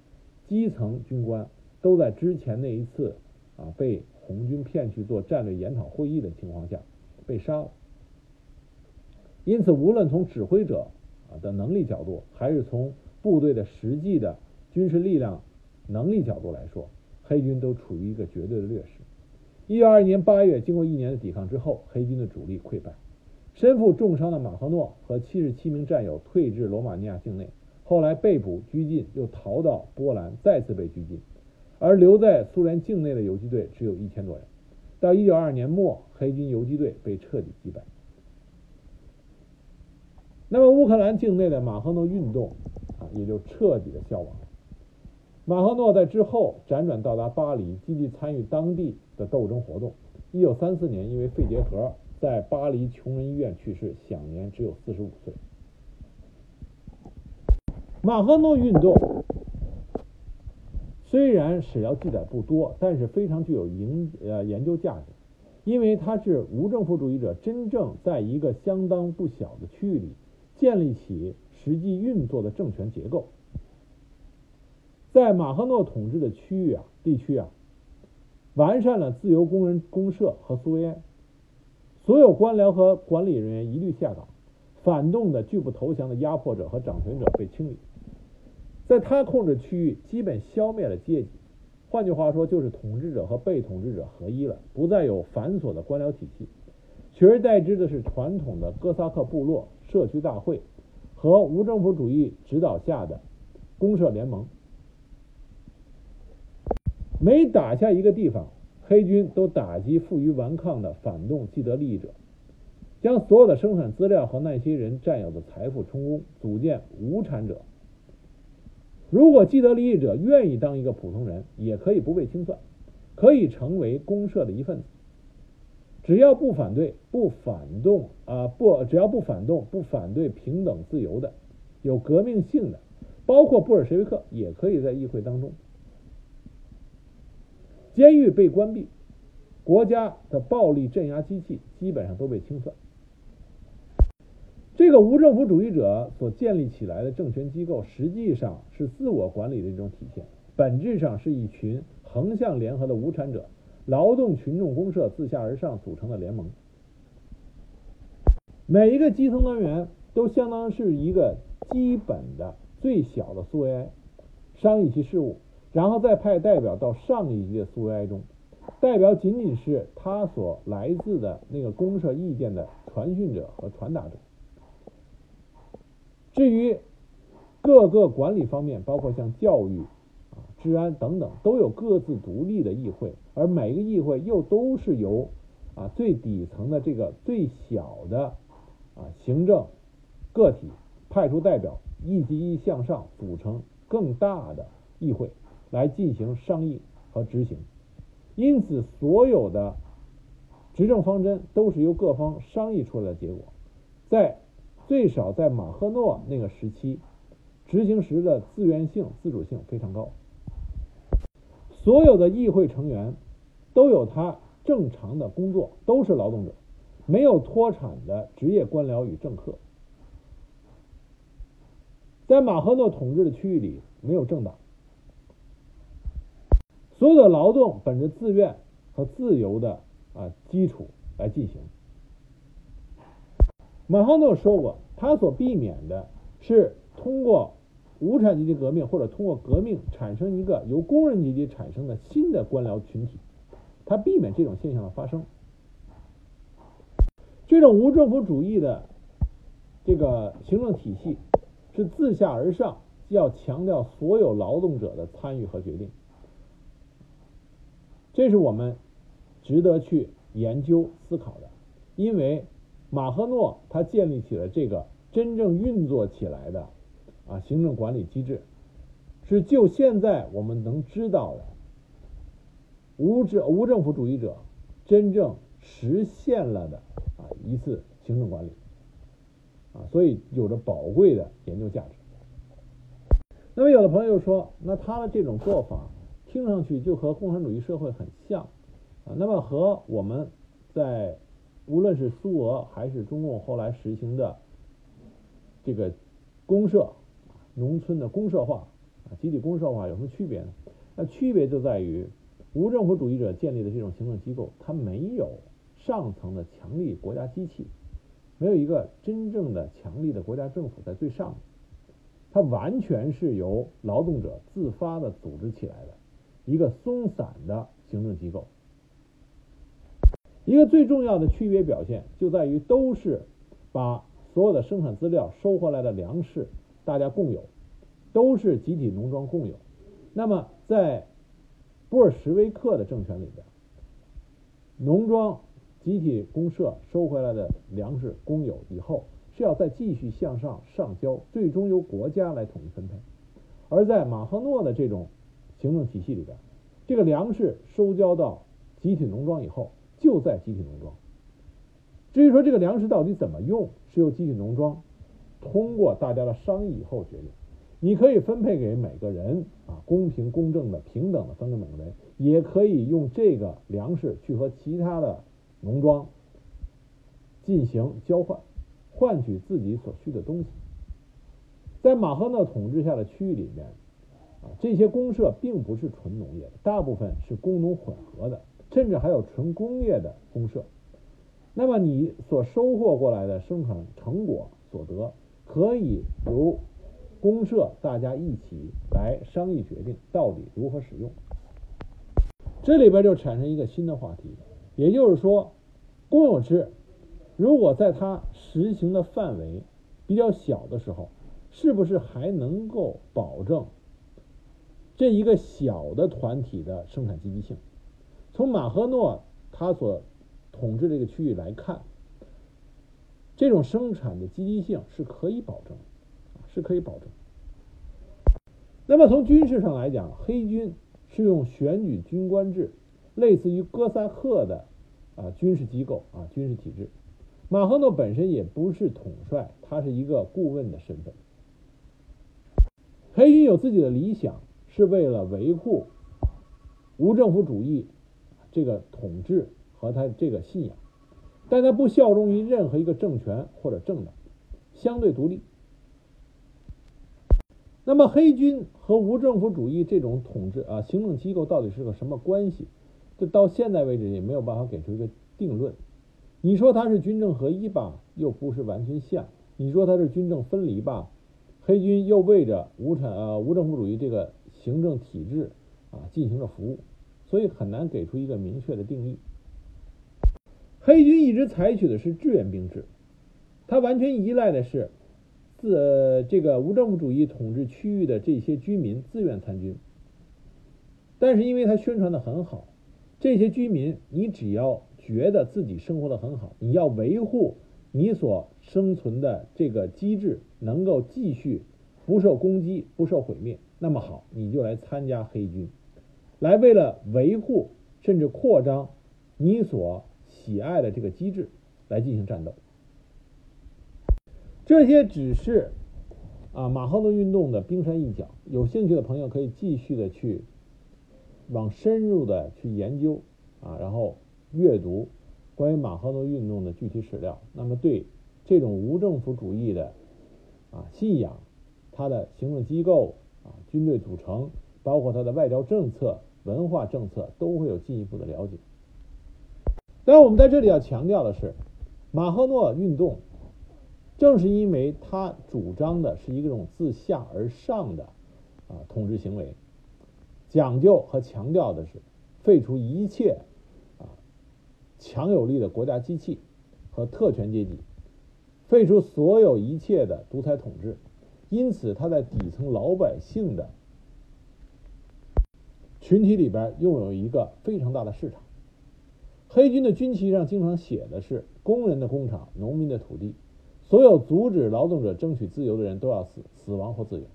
Speaker 1: 基层军官，都在之前那一次啊被。红军骗去做战略研讨会议的情况下被杀了，因此无论从指挥者啊的能力角度，还是从部队的实际的军事力量能力角度来说，黑军都处于一个绝对的劣势。一九二一年八月，经过一年的抵抗之后，黑军的主力溃败，身负重伤的马赫诺和七十七名战友退至罗马尼亚境内，后来被捕拘禁，又逃到波兰，再次被拘禁。而留在苏联境内的游击队只有一千多人。到一九二二年末，黑军游击队被彻底击败。那么乌克兰境内的马赫诺运动啊，也就彻底的消亡了。马赫诺在之后辗转到达巴黎，积极参与当地的斗争活动。一九三四年，因为肺结核，在巴黎穷人医院去世，享年只有四十五岁。马赫诺运动。虽然史料记载不多，但是非常具有研呃研究价值，因为它是无政府主义者真正在一个相当不小的区域里建立起实际运作的政权结构。在马赫诺统治的区域啊地区啊，完善了自由工人公社和苏维埃，所有官僚和管理人员一律下岗，反动的拒不投降的压迫者和掌权者被清理。在他控制区域，基本消灭了阶级，换句话说，就是统治者和被统治者合一了，不再有繁琐的官僚体系，取而代之的是传统的哥萨克部落、社区大会和无政府主义指导下的公社联盟。每打下一个地方，黑军都打击负隅顽抗的反动既得利益者，将所有的生产资料和那些人占有的财富充公，组建无产者。如果既得利益者愿意当一个普通人，也可以不被清算，可以成为公社的一份子。只要不反对、不反动啊不，只要不反动、不反对平等自由的、有革命性的，包括布尔什维克，也可以在议会当中。监狱被关闭，国家的暴力镇压机器基本上都被清算。这个无政府主义者所建立起来的政权机构，实际上是自我管理的一种体现，本质上是一群横向联合的无产者、劳动群众公社自下而上组成的联盟。每一个基层单元都相当是一个基本的最小的苏维埃，商议其事务，然后再派代表到上一级的苏维埃中，代表仅仅是他所来自的那个公社意见的传讯者和传达者。至于各个管理方面，包括像教育、啊治安等等，都有各自独立的议会，而每个议会又都是由啊最底层的这个最小的啊行政个体派出代表，一级一向上组成更大的议会来进行商议和执行。因此，所有的执政方针都是由各方商议出来的结果，在。最少在马赫诺那个时期，执行时的自愿性、自主性非常高。所有的议会成员都有他正常的工作，都是劳动者，没有脱产的职业官僚与政客。在马赫诺统治的区域里，没有政党，所有的劳动本着自愿和自由的啊基础来进行。马哈诺说过，他所避免的是通过无产阶级革命或者通过革命产生一个由工人阶级产生的新的官僚群体，他避免这种现象的发生。这种无政府主义的这个行政体系是自下而上，要强调所有劳动者的参与和决定，这是我们值得去研究思考的，因为。马赫诺他建立起了这个真正运作起来的啊行政管理机制，是就现在我们能知道的无政无政府主义者真正实现了的啊一次行政管理啊，所以有着宝贵的研究价值。那么有的朋友说，那他的这种做法听上去就和共产主义社会很像啊，那么和我们在。无论是苏俄还是中共后来实行的这个公社、农村的公社化，集体公社化有什么区别呢？那区别就在于无政府主义者建立的这种行政机构，它没有上层的强力国家机器，没有一个真正的强力的国家政府在最上面，它完全是由劳动者自发的组织起来的一个松散的行政机构。一个最重要的区别表现就在于，都是把所有的生产资料收回来的粮食大家共有，都是集体农庄共有。那么，在布尔什维克的政权里边，农庄集体公社收回来的粮食公有以后，是要再继续向上上交，最终由国家来统一分配。而在马赫诺的这种行政体系里边，这个粮食收交到集体农庄以后。就在集体农庄。至于说这个粮食到底怎么用，是由集体农庄通过大家的商议以后决定。你可以分配给每个人啊，公平公正的、平等的分给每个人，也可以用这个粮食去和其他的农庄进行交换，换取自己所需的东西。在马赫诺统治下的区域里面啊，这些公社并不是纯农业的，大部分是工农混合的。甚至还有纯工业的公社，那么你所收获过来的生产成果所得，可以由公社大家一起来商议决定到底如何使用。这里边就产生一个新的话题，也就是说，公有制如果在它实行的范围比较小的时候，是不是还能够保证这一个小的团体的生产积极性？从马赫诺他所统治这个区域来看，这种生产的积极性是可以保证，是可以保证。那么从军事上来讲，黑军是用选举军官制，类似于哥萨克的啊军事机构啊军事体制。马赫诺本身也不是统帅，他是一个顾问的身份。黑军有自己的理想，是为了维护无政府主义。这个统治和他这个信仰，但他不效忠于任何一个政权或者政党，相对独立。那么黑军和无政府主义这种统治啊行政机构到底是个什么关系？这到现在为止也没有办法给出一个定论。你说它是军政合一吧，又不是完全像；你说它是军政分离吧，黑军又为着无产呃无政府主义这个行政体制啊进行着服务。所以很难给出一个明确的定义。黑军一直采取的是志愿兵制，它完全依赖的是自这个无政府主义统治区域的这些居民自愿参军。但是因为它宣传的很好，这些居民你只要觉得自己生活的很好，你要维护你所生存的这个机制能够继续不受攻击、不受毁灭，那么好，你就来参加黑军。来，为了维护甚至扩张你所喜爱的这个机制，来进行战斗。这些只是啊马赫诺运动的冰山一角。有兴趣的朋友可以继续的去往深入的去研究啊，然后阅读关于马赫诺运动的具体史料。那么对这种无政府主义的啊信仰，它的行政机构啊军队组成，包括它的外交政策。文化政策都会有进一步的了解。但，我们在这里要强调的是，马赫诺运动正是因为他主张的是一种自下而上的啊统治行为，讲究和强调的是废除一切啊强有力的国家机器和特权阶级，废除所有一切的独裁统治。因此，他在底层老百姓的群体里边拥有一个非常大的市场。黑军的军旗上经常写的是“工人的工厂，农民的土地”，所有阻止劳动者争取自由的人都要死，死亡或自由。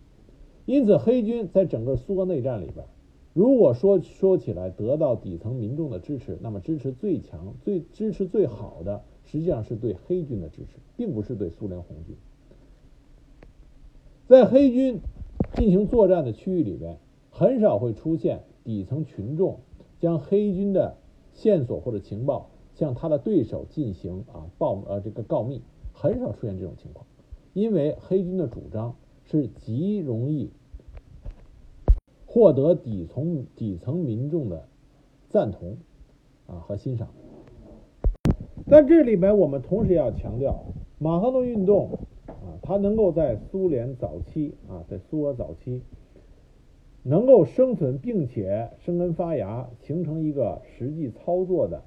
Speaker 1: 因此，黑军在整个苏俄内战里边，如果说说起来得到底层民众的支持，那么支持最强、最支持最好的，实际上是对黑军的支持，并不是对苏联红军。在黑军进行作战的区域里边，很少会出现底层群众将黑军的线索或者情报向他的对手进行啊报呃这个告密，很少出现这种情况，因为黑军的主张是极容易获得底层底层民众的赞同啊和欣赏。但这里面我们同时要强调，马赫诺运动。啊，它能够在苏联早期啊，在苏俄早期能够生存，并且生根发芽，形成一个实际操作的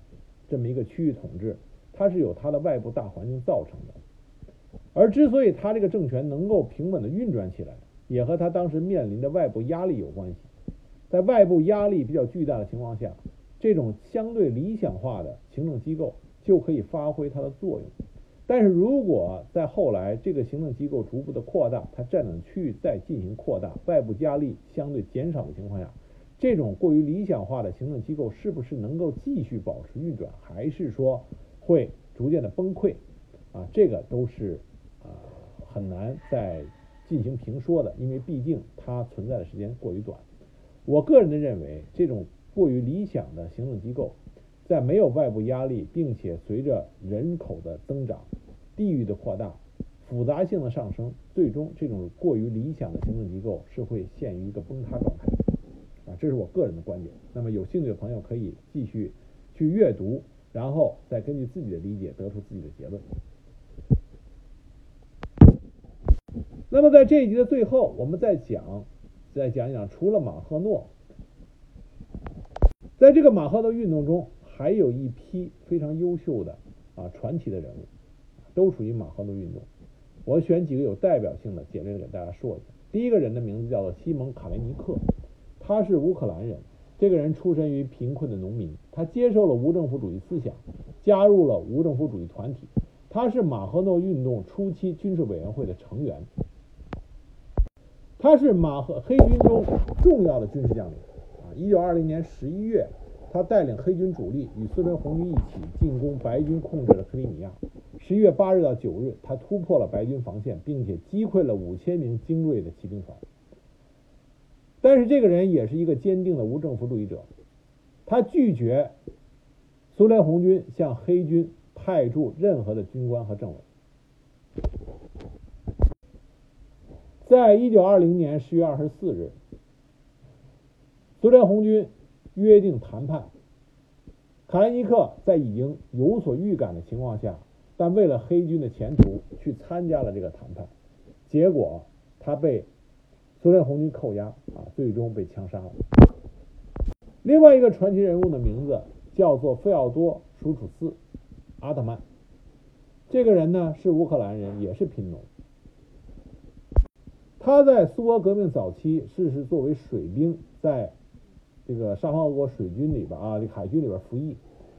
Speaker 1: 这么一个区域统治，它是有它的外部大环境造成的。而之所以他这个政权能够平稳的运转起来，也和他当时面临的外部压力有关系。在外部压力比较巨大的情况下，这种相对理想化的行政机构就可以发挥它的作用。但是如果在后来这个行政机构逐步的扩大，它占领区域再进行扩大，外部压力相对减少的情况下，这种过于理想化的行政机构是不是能够继续保持运转，还是说会逐渐的崩溃？啊，这个都是啊很难再进行评说的，因为毕竟它存在的时间过于短。我个人的认为，这种过于理想的行政机构。在没有外部压力，并且随着人口的增长、地域的扩大、复杂性的上升，最终这种过于理想的行政机构是会陷于一个崩塌状态。啊，这是我个人的观点。那么有兴趣的朋友可以继续去阅读，然后再根据自己的理解得出自己的结论。那么在这一集的最后，我们再讲，再讲一讲，除了马赫诺，在这个马赫诺运动中。还有一批非常优秀的啊传奇的人物，都属于马赫诺运动。我选几个有代表性的，简略的给大家说一下。第一个人的名字叫做西蒙·卡雷尼克，他是乌克兰人。这个人出身于贫困的农民，他接受了无政府主义思想，加入了无政府主义团体。他是马赫诺运动初期军事委员会的成员，他是马赫黑军中重要的军事将领。啊，一九二零年十一月。他带领黑军主力与苏联红军一起进攻白军控制的克里米亚。十一月八日到九日，他突破了白军防线，并且击溃了五千名精锐的骑兵团。但是这个人也是一个坚定的无政府主义者，他拒绝苏联红军向黑军派驻任何的军官和政委。在一九二零年十月二十四日，苏联红军。约定谈判，卡莱尼克在已经有所预感的情况下，但为了黑军的前途去参加了这个谈判，结果他被苏联红军扣押啊，最终被枪杀了。另外一个传奇人物的名字叫做费奥多·舒楚斯·阿特曼，这个人呢是乌克兰人，也是贫农。他在苏俄革命早期是是作为水兵在。这个沙皇俄国水军里边啊，这海军里边服役，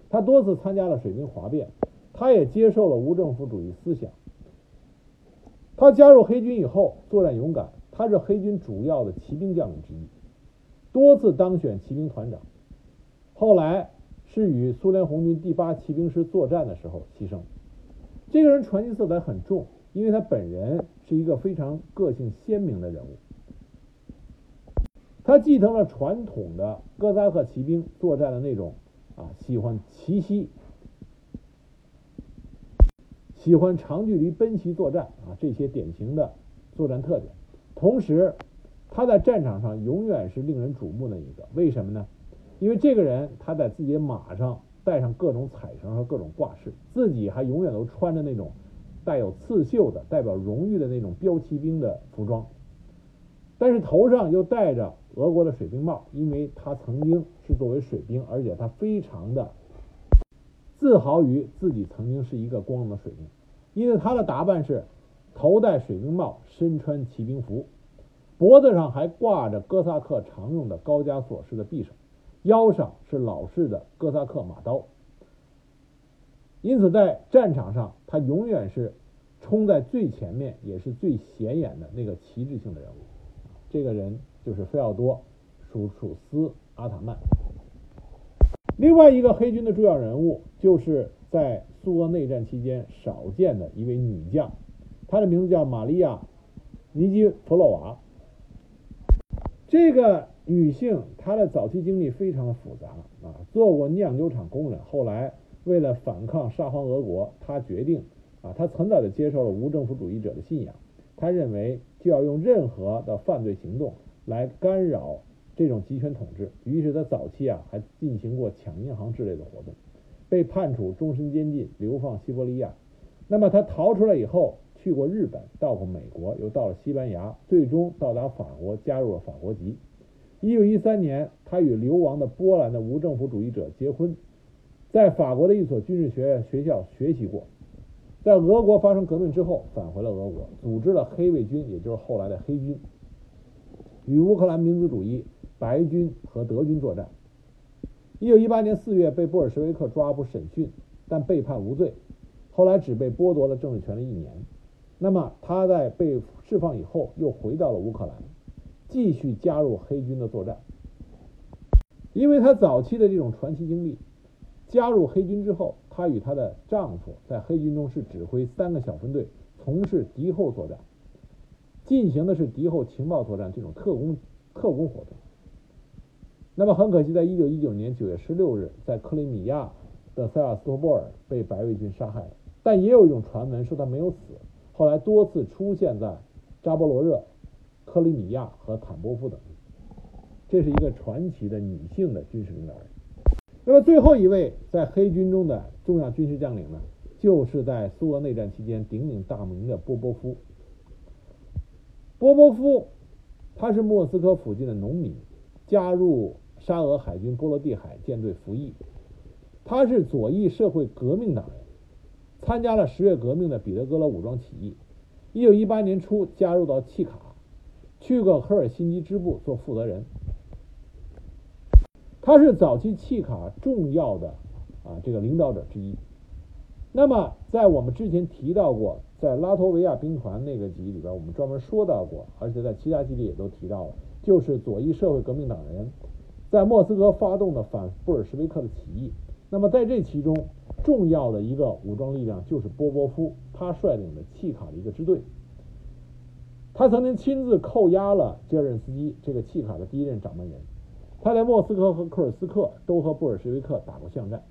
Speaker 1: 他多次参加了水兵哗变，他也接受了无政府主义思想。他加入黑军以后，作战勇敢，他是黑军主要的骑兵将领之一，多次当选骑兵团长。后来是与苏联红军第八骑兵师作战的时候牺牲。这个人传奇色彩很重，因为他本人是一个非常个性鲜明的人物。他继承了传统的哥萨克骑兵作战的那种啊，喜欢奇袭，喜欢长距离奔袭作战啊，这些典型的作战特点。同时，他在战场上永远是令人瞩目的一个。为什么呢？因为这个人他在自己马上带上各种彩绳和各种挂饰，自己还永远都穿着那种带有刺绣的、代表荣誉的那种标骑兵的服装，但是头上又戴着俄国的水兵帽，因为他曾经是作为水兵，而且他非常的自豪于自己曾经是一个光荣的水兵，因为他的打扮是头戴水兵帽，身穿骑兵服，脖子上还挂着哥萨克常用的高加索式的匕首。腰上是老式的哥萨克马刀，因此在战场上，他永远是冲在最前面，也是最显眼的那个旗帜性的人物。这个人就是费奥多·舒楚斯阿塔曼。另外一个黑军的重要人物，就是在苏俄内战期间少见的一位女将，她的名字叫玛利亚·尼基弗洛娃。这个。女性，她的早期经历非常的复杂啊，做过酿酒厂工人，后来为了反抗沙皇俄国，她决定啊，她很早就接受了无政府主义者的信仰，她认为就要用任何的犯罪行动来干扰这种集权统治，于是他早期啊还进行过抢银行之类的活动，被判处终身监禁，流放西伯利亚。那么他逃出来以后，去过日本，到过美国，又到了西班牙，最终到达法国，加入了法国籍。一九一三年，他与流亡的波兰的无政府主义者结婚，在法国的一所军事学院学校学习过，在俄国发生革命之后，返回了俄国，组织了黑卫军，也就是后来的黑军，与乌克兰民族主义白军和德军作战。一九一八年四月，被布尔什维克抓捕审讯，但被判无罪，后来只被剥夺了政治权利一年。那么他在被释放以后，又回到了乌克兰。继续加入黑军的作战，因为她早期的这种传奇经历，加入黑军之后，她与她的丈夫在黑军中是指挥三个小分队，从事敌后作战，进行的是敌后情报作战这种特工特工活动。那么很可惜，在一九一九年九月十六日，在克里米亚的塞瓦斯托波尔被白卫军杀害了。但也有一种传闻说他没有死，后来多次出现在扎波罗热。克里米亚和坦波夫等地，这是一个传奇的女性的军事领导人。那么最后一位在黑军中的重要军事将领呢，就是在苏俄内战期间鼎鼎大名的波波夫。波波夫他是莫斯科附近的农民，加入沙俄海军波罗的海舰队服役。他是左翼社会革命党人，参加了十月革命的彼得格勒武装起义。一九一八年初加入到契卡。去过赫尔辛基支部做负责人，他是早期契卡重要的啊这个领导者之一。那么在我们之前提到过，在拉脱维亚兵团那个集里边，我们专门说到过，而且在其他集里也都提到了，就是左翼社会革命党人在莫斯科发动的反布尔什维克的起义。那么在这其中，重要的一个武装力量就是波波夫，他率领的契卡的一个支队。他曾经亲自扣押了杰任斯基这个契卡的第一任掌门人，他在莫斯科和库尔斯克都和布尔什维克打过巷战。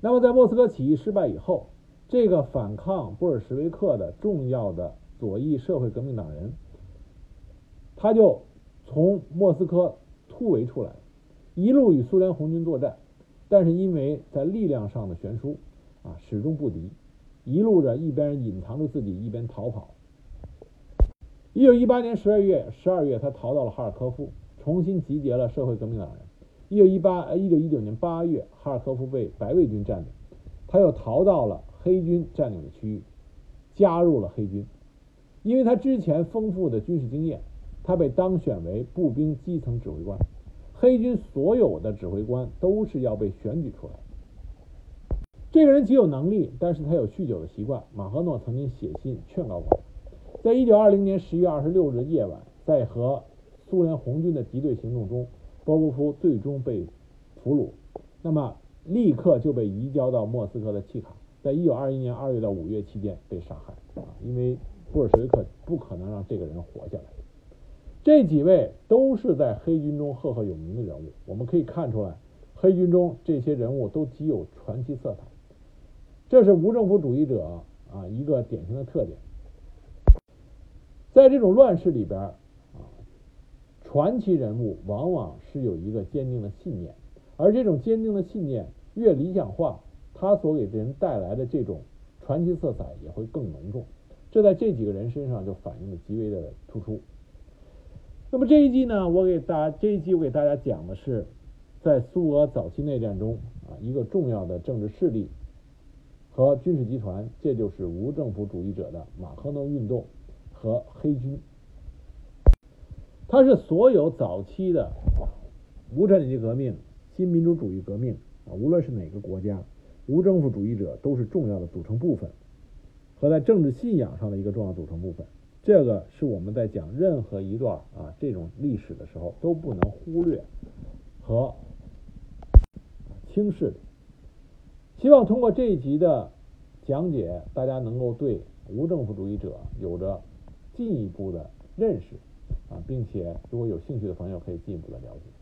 Speaker 1: 那么在莫斯科起义失败以后，这个反抗布尔什维克的重要的左翼社会革命党人，他就从莫斯科突围出来，一路与苏联红军作战，但是因为在力量上的悬殊啊，始终不敌，一路着一边隐藏着自己，一边逃跑。一九一八年十二月，十二月，他逃到了哈尔科夫，重新集结了社会革命党人。一九一八，呃，一九一九年八月，哈尔科夫被白卫军占领，他又逃到了黑军占领的区域，加入了黑军。因为他之前丰富的军事经验，他被当选为步兵基层指挥官。黑军所有的指挥官都是要被选举出来。这个人极有能力，但是他有酗酒的习惯。马赫诺曾经写信劝告过。在一九二零年十月二十六日夜晚，在和苏联红军的敌对行动中，波波夫最终被俘虏，那么立刻就被移交到莫斯科的契卡，在一九二一年二月到五月期间被杀害啊，因为布尔什维克不可能让这个人活下来。这几位都是在黑军中赫赫有名的人物，我们可以看出来，黑军中这些人物都极有传奇色彩，这是无政府主义者啊一个典型的特点。在这种乱世里边啊，传奇人物往往是有一个坚定的信念，而这种坚定的信念越理想化，他所给人带来的这种传奇色彩也会更浓重。这在这几个人身上就反映的极为的突出。那么这一季呢，我给大家这一季我给大家讲的是，在苏俄早期内战中啊，一个重要的政治势力和军事集团，这就是无政府主义者的马赫诺运动和黑军。它是所有早期的无产阶级革命、新民主主义革命啊，无论是哪个国家，无政府主义者都是重要的组成部分。和在政治信仰上的一个重要组成部分，这个是我们在讲任何一段啊这种历史的时候都不能忽略和轻视的。希望通过这一集的讲解，大家能够对无政府主义者有着进一步的认识啊，并且如果有兴趣的朋友可以进一步的了解。